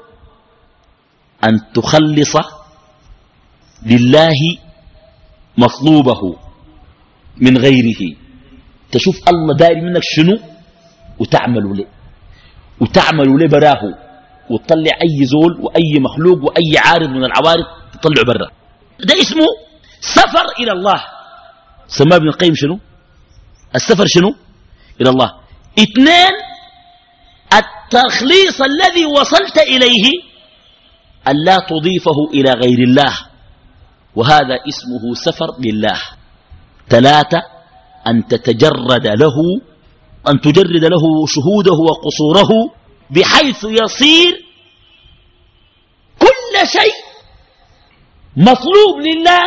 Speaker 1: أن تخلص لله مطلوبه من غيره. تشوف الله داير منك شنو؟ وتعمل له. وتعمل له براه. وتطلع أي زول وأي مخلوق وأي عارض من العوارض تطلع برا. ده اسمه سفر إلى الله. سماه ابن القيم شنو؟ السفر شنو؟ إلى الله. اثنين التخليص الذي وصلت إليه أن لا تضيفه إلى غير الله. وهذا اسمه سفر لله. ثلاثة أن تتجرد له أن تجرد له شهوده وقصوره بحيث يصير كل شيء مطلوب لله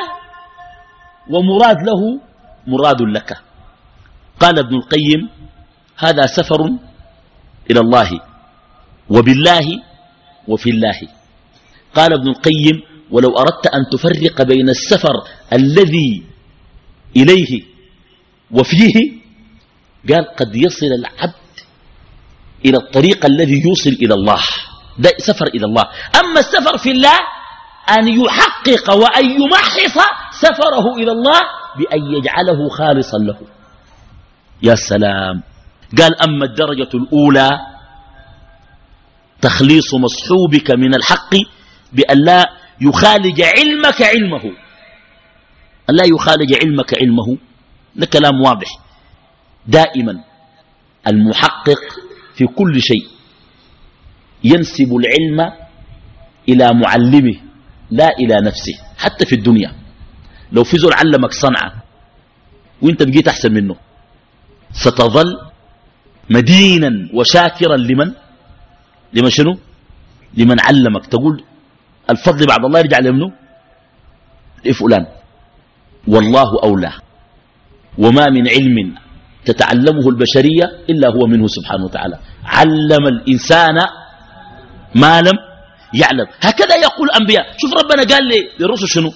Speaker 1: ومراد له مراد لك. قال ابن القيم هذا سفر إلى الله وبالله وفي الله. قال ابن القيم ولو أردت أن تفرق بين السفر الذي إليه وفيه قال قد يصل العبد إلى الطريق الذي يوصل إلى الله ده سفر إلى الله. أما السفر في الله أن يحقق وأن يمحص سفره إلى الله بأن يجعله خالصا له. يا سلام. قال أما الدرجة الأولى تخليص مصحوبك من الحق بأن لا يخالج علمك علمه. أن لا يخالج علمك علمه. ده كلام واضح. دائما المحقق في كل شيء ينسب العلم إلى معلمه لا إلى نفسه حتى في الدنيا. لو في زول علمك صنعة وإنت بقيت أحسن منه ستظل مدينا وشاكرا لمن؟ لمن شنو؟ لمن علمك. تقول الفضل بعد الله يرجع لمنه لفلان. والله أولى. وما من علم تتعلمه البشرية إلا هو منه سبحانه وتعالى. علم الإنسان ما لم يعلم. هكذا يقول الأنبياء. شوف ربنا قال لي للرسل شنو؟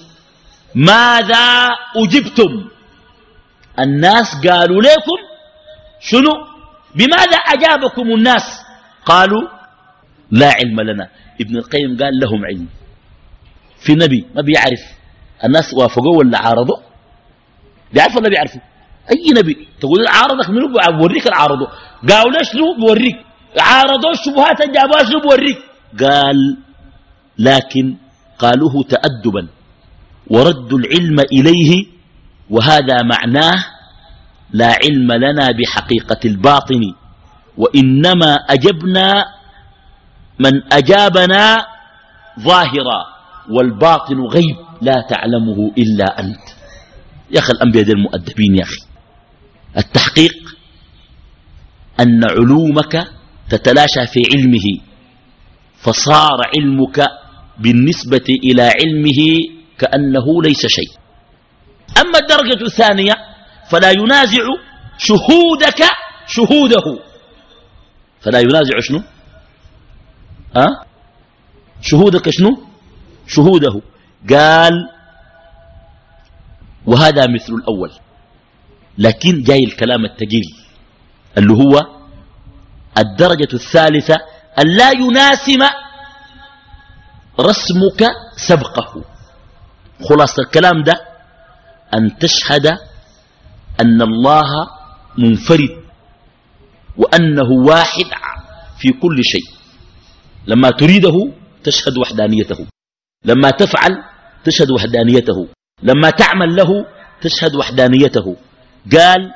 Speaker 1: ماذا أجبتم؟ الناس قالوا لكم شنو؟ بماذا أجابكم الناس؟ قالوا لا علم لنا. ابن القيم قال لهم علم. في نبي ما بيعرف. الناس وافقوا ولا عارضوا؟ بيعرفوا ولا بيعرفوا؟ أي نبي؟ تقول عارضك منو؟ بوريك العارضة. قالوا ليش شنو؟ بوريك عارضوا الشبهات جابوها شنو بوريك قال لكن قالوه تأدبا وردوا العلم إليه وهذا معناه لا علم لنا بحقيقة الباطن وإنما أجبنا من أجابنا ظاهرا. والباطن غيب لا تعلمه إلا أنت. يا أخي الأنبياء المؤدبين يا أخي. التحقيق أن علومك تتلاشى في علمه فصار علمك بالنسبة إلى علمه كأنه ليس شيء. أما الدرجة الثانية فلا ينازع شهودك شهوده. فلا ينازع شنو؟ أه؟ شهودك شنو؟ شهوده. قال وهذا مثل الأول. لكن جاي الكلام التقيل اللي هو الدرجة الثالثة أن لا يناسم رسمك سبقه. خلاص الكلام ده أن تشهد أن الله منفرد وأنه واحد في كل شيء. لما تريده تشهد وحدانيته. لما تفعل تشهد وحدانيته. لما تعمل له تشهد وحدانيته. قال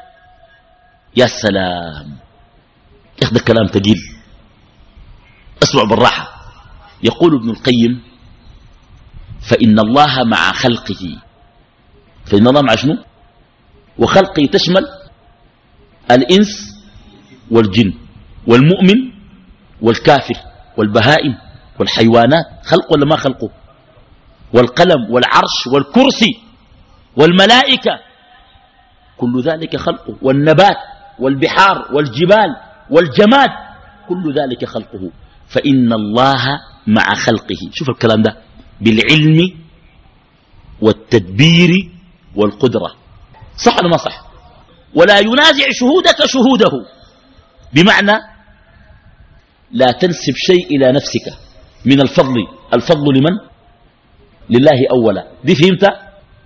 Speaker 1: يا سلام ياخذ الكلام ثقيل. اسمع بالراحة. يقول ابن القيم فإن الله مع خلقه. فإن الله مع شنو؟ وخلقه تشمل الإنس والجن والمؤمن والكافر والبهائم والحيوانات. خلق ولا ما خلقه؟ والقلم والعرش والكرسي والملائكة. كل ذلك خلقه. والنبات والبحار والجبال والجماد. كل ذلك خلقه. فإن الله مع خلقه. شوف الكلام ده. بالعلم والتدبير والقدرة. صح ولا ما صح؟ ولا ينازع شهودك شهوده. بمعنى لا تنسب شيء إلى نفسك. من الفضل. الفضل لمن؟ لله أولا. دي فهمت؟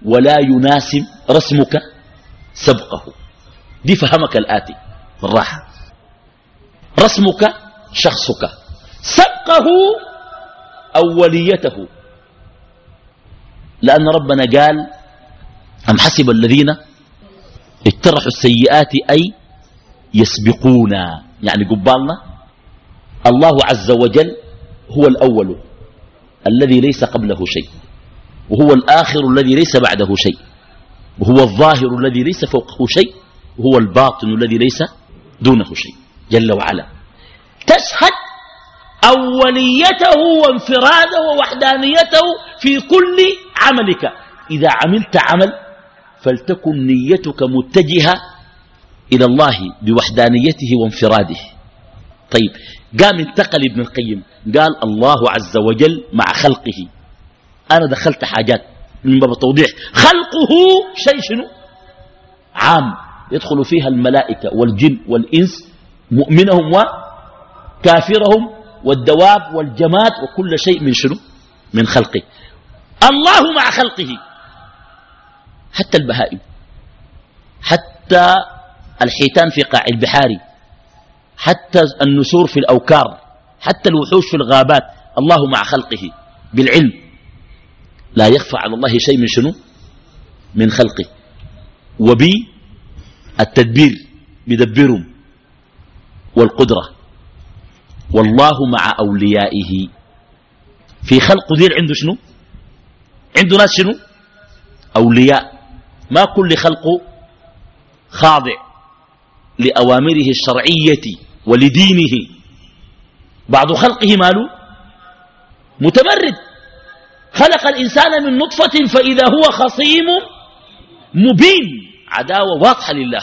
Speaker 1: ولا يناسب رسمك سبقه. دي فهمك الآتي بالراحة رسمك شخصك. سبقه أوليته. لأن ربنا قال أم حسب الذين اجترحوا السيئات أي يسبقونا. يعني قبالنا. الله عز وجل هو الأول الذي ليس قبله شيء. وهو الآخر الذي ليس بعده شيء. وهو الظاهر الذي ليس فوقه شيء. وهو الباطن الذي ليس دونه شيء. جل وعلا. تشهد أوليته وانفراده ووحدانيته في كل عملك. إذا عملت عمل فلتكن نيتك متجهة إلى الله بوحدانيته وانفراده. طيب قام انتقل ابن القيم. قال الله عز وجل مع خلقه. أنا دخلت حاجات من باب التوضيح. خلقه شيء شنو؟ عام. يدخل فيها الملائكة والجن والإنس مؤمنهم وكافرهم والدواب والجماد وكل شيء من شنو؟ من خلقه. الله مع خلقه. حتى البهائم. حتى الحيتان في قاع البحار. حتى النسور في الأوكار. حتى الوحوش في الغابات. الله مع خلقه. بالعلم. لا يخفى على الله شيء من شنو؟ من خلقه. وبالتدبير بدبرهم والقدرة. والله مع أوليائه. في خلق دير عنده شنو؟ عنده ناس شنو؟ أولياء. ما كل خلق خاضع لأوامره الشرعية ولدينه. بعض خلقه ماله؟ متمرد. خلق الإنسان من نطفة فإذا هو خصيم مبين. عداوة واضحة لله.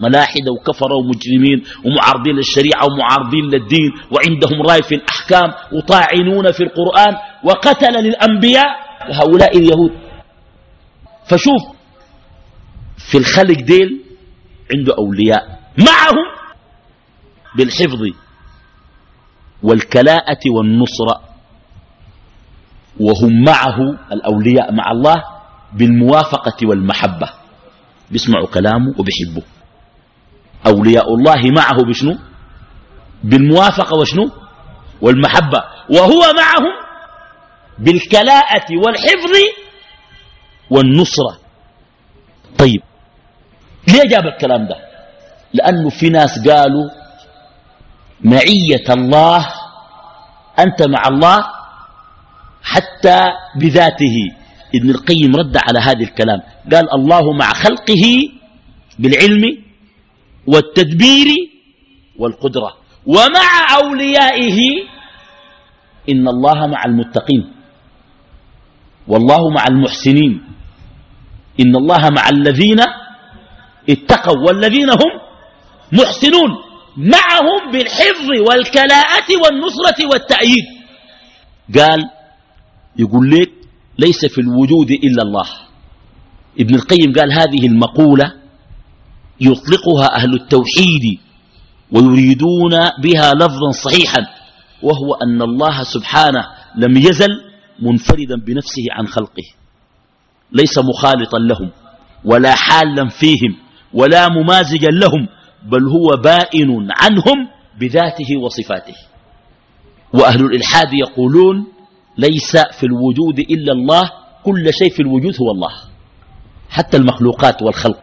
Speaker 1: ملاحدة وكفرة ومجرمين ومعارضين للشريعة ومعارضين للدين وعندهم رأي في الأحكام وطاعنون في القرآن وقتل للأنبياء وهؤلاء اليهود. فشوف في الخلق ديل عنده أولياء. معهم بالحفظ والكلاءة والنصرة. وهم معه الأولياء مع الله بالموافقة والمحبة. بيسمعوا كلامه وبيحبوه. أولياء الله معه بشنو؟ بالموافقة وشنو؟ والمحبة. وهو معهم بالكلاءة والحفظ والنصرة. طيب ليه جاب الكلام ده؟ لأنه في ناس قالوا معية الله أنت مع الله حتى بذاته. ابن القيم رد على هذا الكلام. قال الله مع خلقه بالعلم والتدبير والقدرة ومع أوليائه إن الله مع المتقين والله مع المحسنين إن الله مع الذين اتقوا والذين هم محسنون معهم بالحفظ والكلاءة والنصرة والتأييد. قال يقول لك ليس في الوجود إلا الله. ابن القيم قال هذه المقولة يطلقها أهل التوحيد ويريدون بها لفظا صحيحا وهو أن الله سبحانه لم يزل منفردا بنفسه عن خلقه. ليس مخالطا لهم ولا حالا فيهم ولا ممازجا لهم بل هو بائن عنهم بذاته وصفاته. وأهل الإلحاد يقولون ليس في الوجود إلا الله كل شيء في الوجود هو الله حتى المخلوقات والخلق.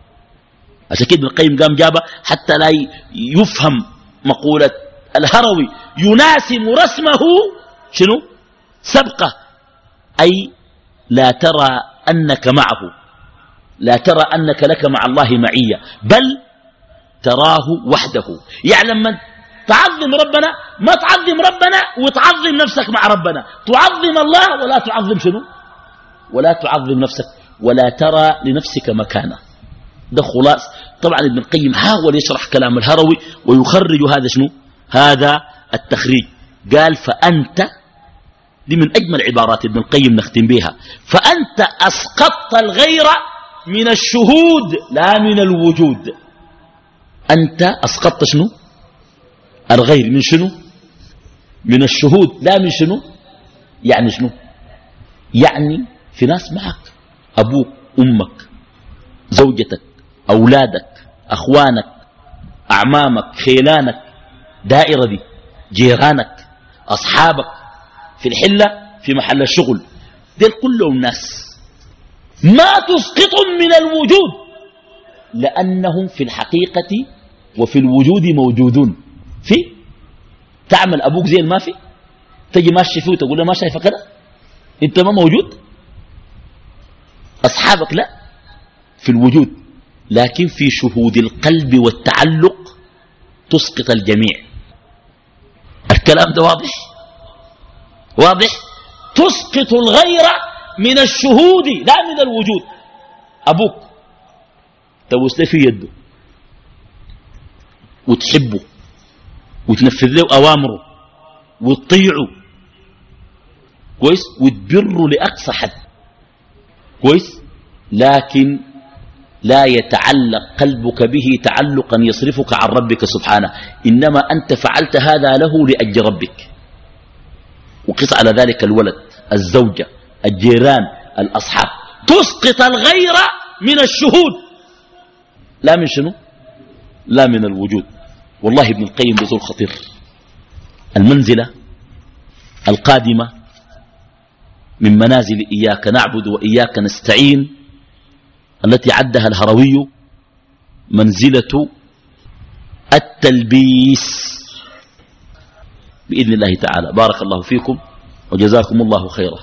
Speaker 1: عشان كده القيم قام جابه حتى لا يفهم مقولة الهروي يناسم رسمه شنو؟ سبقه أي لا ترى أنك معه لا ترى أنك لك مع الله معية بل تراه وحده. يعني لما تعظم ربنا ما تعظم ربنا وتعظم نفسك مع ربنا. تعظم الله ولا تعظم شنو؟ ولا تعظم نفسك ولا ترى لنفسك مكانة. ده خلاص. طبعا ابن القيم حاول يشرح كلام الهروي ويخرج هذا شنو؟ هذا التخريج. قال فأنت دي من أجمل عبارات ابن القيم نختم بها. فأنت أسقطت الغير من الشهود لا من الوجود. أنت أسقطت شنو؟ الغير من شنو؟ من الشهود. لا من شنو؟ يعني شنو؟ يعني في ناس معك. أبوك أمك زوجتك أولادك أخوانك أعمامك خيلانك دائرة دي جيرانك أصحابك في الحلة في محل الشغل. ديل كلهم ناس. ما تسقطهم من الوجود لأنهم في الحقيقة وفي الوجود موجودون. في؟ تعمل أبوك زي ما في؟ تجي ماشي فيه وتقول له ما شايفه كده؟ أنت ما موجود؟ أصحابك لا في الوجود. لكن في شهود القلب والتعلق تسقط الجميع. الكلام ده واضح؟ واضح؟ تسقط الغير من الشهود لا من الوجود. أبوك تبوس في يده. وتحبه. وتنفذ له أوامره وتطيعه كويس؟ وتبره لأقصى حد. كويس؟ لكن لا يتعلق قلبك به تعلقا يصرفك عن ربك سبحانه. إنما أنت فعلت هذا له لأجل ربك. وقص على ذلك الولد الزوجة الجيران الأصحاب. تسقط الغير من الشهود. لا من شنو؟ لا من الوجود. والله ابن القيم بزول خطير المنزلة القادمة من منازل إياك نعبد وإياك نستعين التي عدها الهروي منزلة التلبيس. بإذن الله تعالى. بارك الله فيكم وجزاكم الله خيرا.